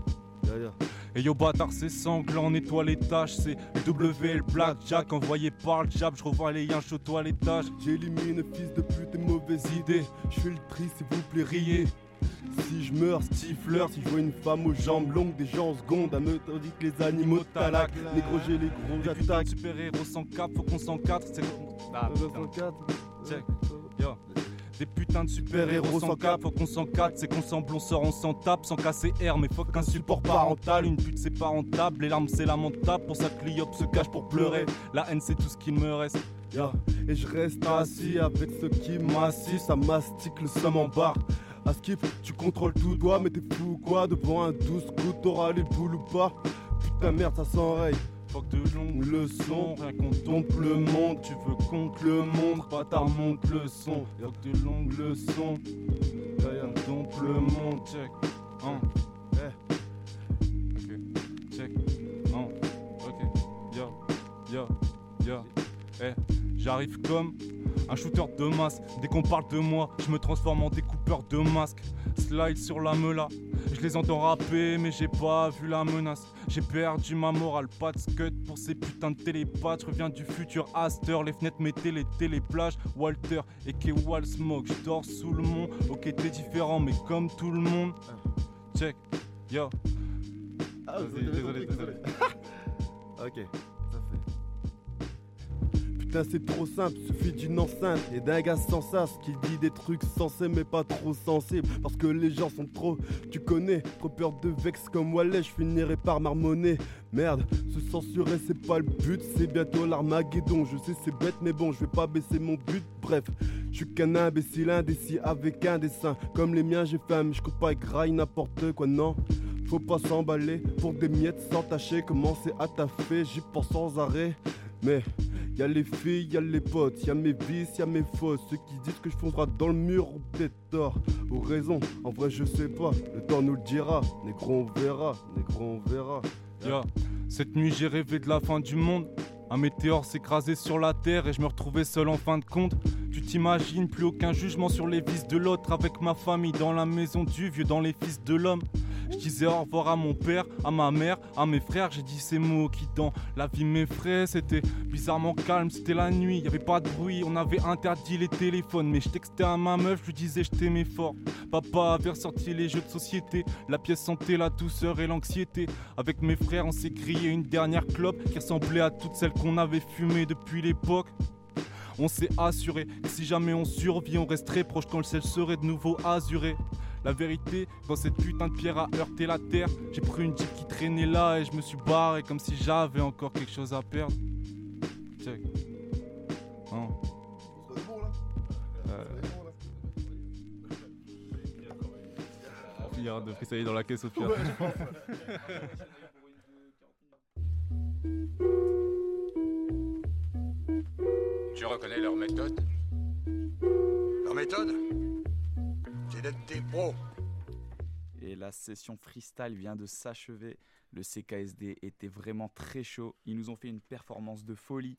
Et yo bâtard c'est sanglant, nettoie les tâches C'est W le blackjack envoyé par le jab Je revois les yinches au toilettage J'élimine fils de pute et mauvaises idées. Je fais le tri, s'il vous plaît, riez. Si je meurs, stifleur, si je vois une femme aux jambes longues, des gens en seconde, à me tandis que les animaux talac. Les gros j'ai les gros de super héros sans cap, faut qu'on s'en quatre C'est ah, putain. Check. Yo. Des putains de super héros sans cap, faut qu'on s'en quatre, c'est qu'on semble, on sort, on s'en tape sans casser R, mais faut qu'un support parental, une pute c'est pas rentable, les larmes c'est lamentable, pour ça que se cache pour pleurer, la haine c'est tout ce qu'il me reste. Et je reste assis avec ceux qui m'assistent, ça mastique le seum en barre. À skip, tu contrôles tout doigt, mais t'es fou ou quoi Devant un 12 coups, t'auras les boules ou pas Putain merde, ça s'enraye. Fuck de longues leçons, rien qu'on dompe le monde. Tu veux qu'on te le montre, pas ta monte le son. Fuck de longues leçons, rien dompe le monde. Check, hein, Eh. check, hein, ok, yo, yo, yo, eh. J'arrive comme un shooter de masse. Dès qu'on parle de moi, je me transforme en découpeur de masques. Slide sur la meula. Je les entends rapper, mais j'ai pas vu la menace. J'ai perdu ma morale, pas de scud pour ces putains de télépathes. Je reviens du futur Aster, les fenêtres mettez les téléplages. Walter et K Wall Smoke, je dors sous le mont. Ok, t'es différent, mais comme tout le monde. Check, yo. Ah, Vas-y, désolé, désolé. [LAUGHS] ok. C'est trop simple, suffit d'une enceinte et d'un gars sans sas qui dit des trucs sensés mais pas trop sensibles. Parce que les gens sont trop, tu connais, trop peur de vex comme Wallet, je finirai par marmonner. Merde, se censurer c'est pas le but, c'est bientôt l'Armageddon. Je sais c'est bête mais bon, je vais pas baisser mon but. Bref, je suis qu'un imbécile indécis avec un dessin. Comme les miens, j'ai faim, mais je coupe pas avec rail n'importe quoi, non. Faut pas s'emballer pour des miettes sans tâcher. Commencer à taffer, j'y pense sans arrêt. Mais y a les filles, y a les potes, y a mes vices, y a mes fausses. Ceux qui disent que je foncerai dans le mur ont peut-être tort ou raison. En vrai, je sais pas, le temps nous le dira. Négro, on verra, négro, on verra. Yo, cette nuit j'ai rêvé de la fin du monde. Un météore s'écrasait sur la terre et je me retrouvais seul en fin de compte. Tu t'imagines plus aucun jugement sur les vices de l'autre avec ma famille dans la maison du vieux, dans les fils de l'homme. Je disais au revoir à mon père, à ma mère, à mes frères. J'ai dit ces mots qui dans la vie m'effraient. C'était bizarrement calme, c'était la nuit, y avait pas de bruit. On avait interdit les téléphones, mais je textais à ma meuf, je lui disais je t'aimais fort. Papa avait ressorti les jeux de société. La pièce sentait la douceur et l'anxiété. Avec mes frères, on s'est grillé une dernière clope qui ressemblait à toutes celles qu'on avait fumées depuis l'époque. On s'est assuré que si jamais on survit, on resterait proche quand le ciel serait de nouveau azuré. La vérité, quand cette putain de pierre a heurté la terre, j'ai pris une jeep qui traînait là et je me suis barré comme si j'avais encore quelque chose à perdre. Check. Hein. Euh. Il y aura de freestyler dans la caisse au pire. Tu reconnais leur méthode? Leur méthode? Des pros. Et la session freestyle vient de s'achever. Le CKSD était vraiment très chaud. Ils nous ont fait une performance de folie.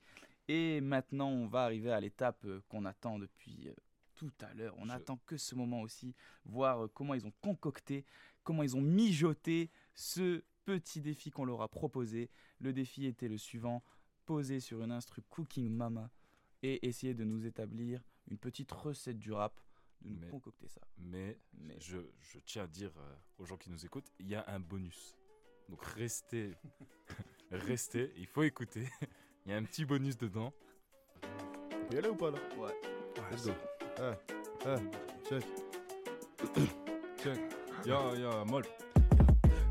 Et maintenant, on va arriver à l'étape euh, qu'on attend depuis euh, tout à l'heure. On attend que ce moment aussi, voir euh, comment ils ont concocté, comment ils ont mijoté ce petit défi qu'on leur a proposé. Le défi était le suivant poser sur une instru Cooking Mama et essayer de nous établir une petite recette du rap, de nous Mais- concocter ça. Mais, Je, je tiens à dire euh, aux gens qui nous écoutent, il y a un bonus. Donc restez, [LAUGHS] restez, il faut écouter. Il y a un petit bonus dedans. On peut y aller ou pas là? Ouais. Let's go. Ah, ah, check. [COUGHS] Check. Ya, ya, molle.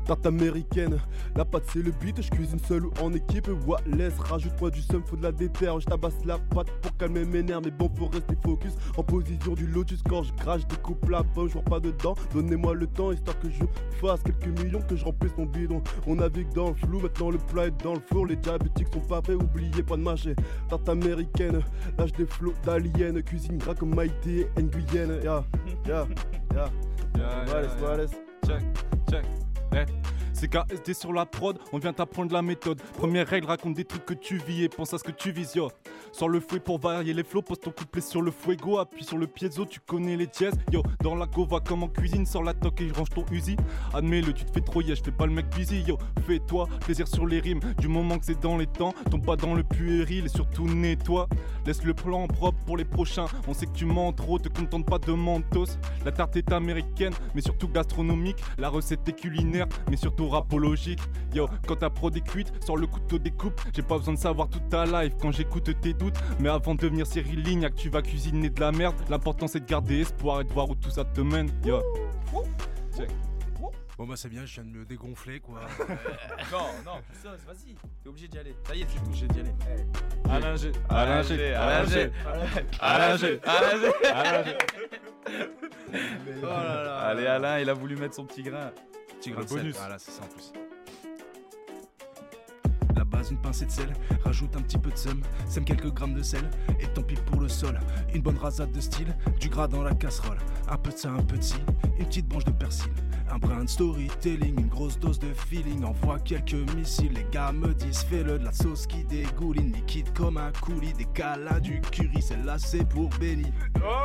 Tarte américaine, la pâte c'est le beat, je cuisine seul ou en équipe. Wallace, rajoute-moi du seum, faut de la déterre. Je tabasse la pâte pour calmer mes nerfs, mais bon, faut rester focus. En position du lotus, quand je crache, découpe la pain, je pas dedans. Donnez-moi le temps, histoire que je fasse quelques millions, que je remplisse mon bidon. On navigue dans le flou, maintenant le plat est dans le four. Les diabétiques sont pas prêts, oubliez pas de mâcher. Tarte américaine, lâche des flots d'aliens, cuisine gras comme Maïté et Guyenne. Ya, ya, ya. Wallace, Wallace. Check, check. Eh, C'est KSD sur la prod, on vient t'apprendre la méthode. Première règle, raconte des trucs que tu vis et pense à ce que tu vises, yo. Sors le fouet pour varier les flots, pose ton couplet sur le fuego, appuie sur le piezo, tu connais les dièses. Yo, dans la gova comme en cuisine, sors la toque et range ton Uzi. Admets-le, tu te fais trop je fais pas le mec busy, yo. Fais-toi plaisir sur les rimes, du moment que c'est dans les temps, tombe pas dans le puéril et surtout nettoie. Laisse le plan propre pour les prochains, on sait que tu mens trop, te contente pas de mentos. La tarte est américaine, mais surtout gastronomique. La recette est culinaire, mais surtout rapologique. Yo, quand ta prod est cuite, sors le couteau découpe. J'ai pas besoin de savoir toute ta life quand j'écoute tes doutes. Mais avant de devenir Cyril Lignac, tu vas cuisiner de la merde. L'important c'est de garder espoir et de voir où tout ça te mène. Yo. Check. Bon bah c'est bien, je viens de me dégonfler quoi. [LAUGHS] non, non, ça, vas-y, t'es obligé d'y aller. Ça y est, t'es obligé d'y aller. Alain G. Alain G. Alain G. Alain G. Alain G. Oh. Allez, Alain, il a voulu mettre son petit grain. Le sel, bonus. Voilà, c'est ça en plus. La base, une pincée de sel, rajoute un petit peu de seum, sème quelques grammes de sel, et tant pis pour le sol. Une bonne rasade de style, du gras dans la casserole, un peu de ça, un peu de ci, une petite branche de persil. Un brin de storytelling, une grosse dose de feeling, envoie quelques missiles. Les gars me disent fais-le de la sauce qui dégouline, liquide comme un coulis, des câlins du curry, celle-là c'est pour Benny.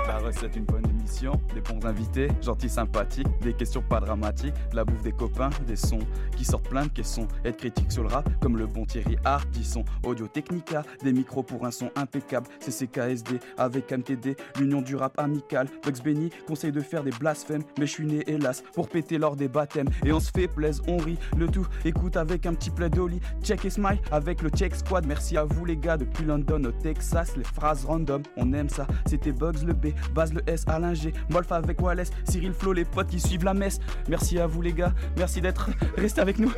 La recette, une bonne émission, des bons invités, gentils, sympathiques, des questions pas dramatiques, de la bouffe des copains, des sons qui sortent plein de caissons, être critique sur le rap, comme le bon Thierry Ardisson, Audio Technica, des micros pour un son impeccable, CCKSD avec MTD, l'union du rap amical, Bugs Benny conseille de faire des blasphèmes, mais je suis né hélas pour péter lors des baptêmes, et on se fait plaise, on rit, le tout écoute avec un petit plaid d'oli, check et smile avec le check squad, merci à vous les gars depuis London au Texas, les phrases random, on aime ça, c'était Bugs le B, Baz le S, Alain G, Molf avec Wallace, Cyril Flo, les potes qui suivent la messe. Merci à vous les gars, merci d'être restés avec nous.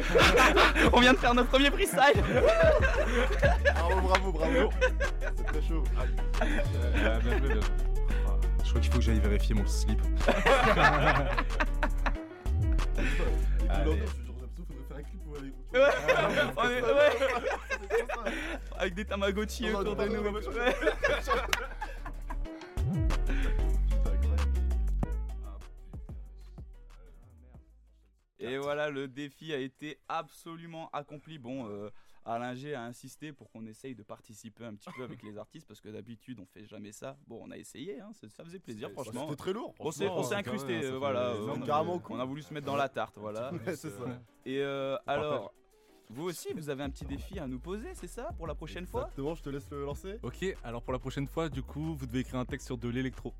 On vient de faire notre premier freestyle. Bravo, bravo, bravo. C'est très chaud. Je crois qu'il faut que j'aille vérifier mon slip. Avec des Tamagotchi autour de nous. Et voilà, le défi a été absolument accompli. Bon, euh, Alain G a insisté pour qu'on essaye de participer un petit peu avec les artistes parce que d'habitude on fait jamais ça. Bon, on a essayé, hein, ça ça faisait plaisir, franchement. c'était très lourd, On s'est hein, incrusté, ça euh, voilà. euh, on, a, on a voulu se mettre dans la tarte, voilà. Ouais, ça. Et euh, alors, vous aussi, vous avez un petit défi à nous poser, c'est ça, pour la prochaine fois? Exactement, je te laisse le lancer. Ok, alors pour la prochaine fois, du coup, vous devez écrire un texte sur de l'électro.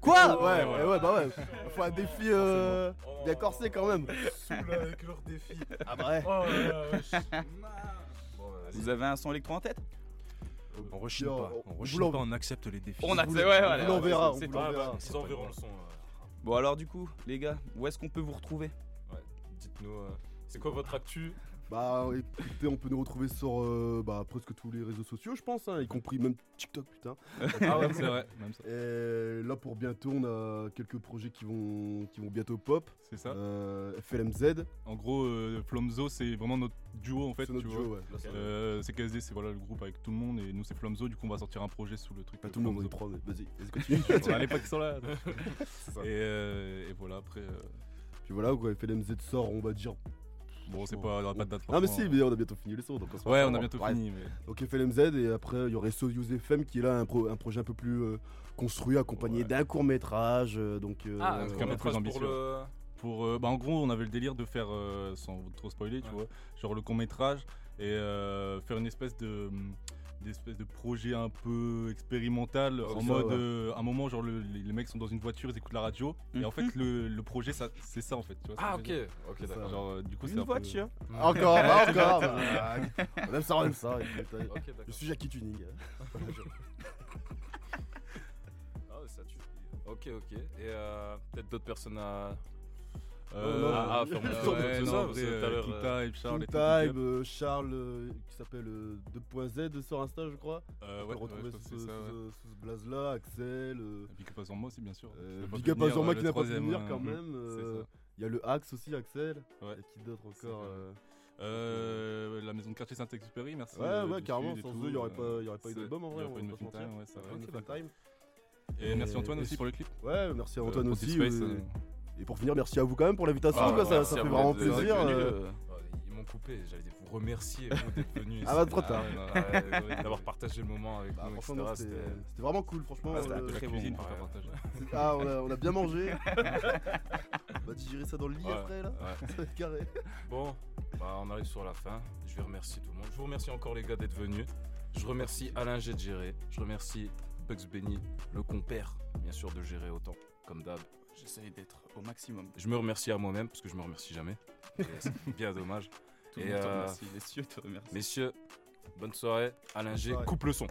Quoi? Ouais, ouais, ouais, bah ouais. Faut un défi euh, bien corsé quand même. Saoule avec leur défi. Ah bah ouais. Oh là là, wesh. Vous avez un son électro en tête? On rechigne pas, on on rechigne pas, on accepte les défis. On accepte, ouais, voilà. on l'enverra. Ils enverront le son. euh, Bon alors du coup, les gars, où est-ce qu'on peut vous retrouver? Ouais, dites-nous, euh, c'est quoi votre actu? Bah écoutez, on peut nous retrouver sur euh, bah, presque tous les réseaux sociaux, je pense, hein, y compris même TikTok, putain. [LAUGHS] Ah ouais, c'est vrai, même ça. Et là pour bientôt, on a quelques projets qui vont, qui vont bientôt pop. C'est ça. Euh, FLMZ. En gros, euh, Flomzo, c'est vraiment notre duo en fait. C'est notre tu duo, vois. ouais, là, c'est- CKSD, c'est voilà le groupe avec tout le monde et nous c'est Flomzo. Du coup, on va sortir un projet sous le truc. Pas tout le monde, on est trois, vas-y, vas-y, [LAUGHS] continue. On a les potes qui sont là. [LAUGHS] ça. et, euh, et voilà, après. Puis voilà, quoi, FLMZ sort, on va dire. Bon, c'est pas, on pas de date. Ah mais si, mais on a bientôt fini les sons. Donc on se Ouais, on a bientôt fini, mais- Donc FLMZ et après il y aurait Soyuz FM qui est là un, pro- un projet un peu plus euh, construit, accompagné d'un court métrage. donc euh, Ah, un truc un peu plus ambitieux. Pour, euh, bah, en gros, on avait le délire de faire, euh, sans trop spoiler, tu vois, genre le court métrage et euh, faire une espèce de d'espèce de projet un peu expérimental en ça, mode ouais. euh, un moment genre le- les, les mecs sont dans une voiture ils écoutent la radio et en fait le, le projet ça c'est ça en fait tu vois Ah, ok. dire Ok, d'accord. genre euh, du coup Une c'est un peu- voiture. [LAUGHS] Encore, [LAUGHS] bah, encore. bah, on aime ça, on aime ça. écoute, Ok, d'accord. je suis Jackie Tuning. Ah, ouais, ça tue. Ok, ok. Et euh, peut-être d'autres personnes à, Euh, non, ah, ah, mon [LAUGHS] Ouais, non, vrai, tout à l'heure, King euh, Type, Charles King nickel. Type, euh, Charles euh, qui s'appelle euh, 2.Z sur Insta, je crois. Euh, ouais, retrouver ouais, ce- ouais. blaze-là, Axel. euh, Big up à Zorma aussi, bien sûr. euh, Big up à venir, Zorma euh, qui n'a pas pu venir hein. quand même. [LAUGHS] euh. Il y a le Axe aussi, Axel. Et qui d'autre encore euh, Euh, la maison de quartier Saint-Exupéry, merci. Ouais, euh, ouais, carrément, sans eux, il n'y aurait euh, pas, il y aurait pas eu d'album en il y vrai. aurait pas eu mentir. Time, ouais, ça Il va. Time. Et merci Antoine aussi pour le clip. Ouais, merci à Euh, Antoine aussi. Euh, euh. Et pour finir, merci à vous quand même pour l'invitation, Ah, quoi, ça, fait vraiment plaisir. euh, euh. Ils m'ont coupé, j'allais vous remercier vous d'être venus. [LAUGHS] Ah bah, trop tard. D'avoir partagé le moment avec Bah, nous, etc. c'était vraiment cool, franchement. Ah, c'était euh, de la très cuisine bon. pour partager. [LAUGHS] Ah, on a, on a bien mangé. on [LAUGHS] va digérer ça dans le lit Ouais, après, là. ouais. Ça va être carré. Bon, bah, on arrive sur la fin. Je vais remercier tout le monde. Je vous remercie encore les gars d'être venus. Je remercie Alain G de gérer. Je remercie Bugs Benny, le compère, bien sûr, de gérer autant, comme d'hab. J'essaye d'être au maximum. Je me remercie à moi-même parce que je me remercie jamais. [LAUGHS] C'est bien dommage. Tout le Et, monde te euh, remercie, te remercient. Messieurs, bonne soirée. Alain G, coupe le son.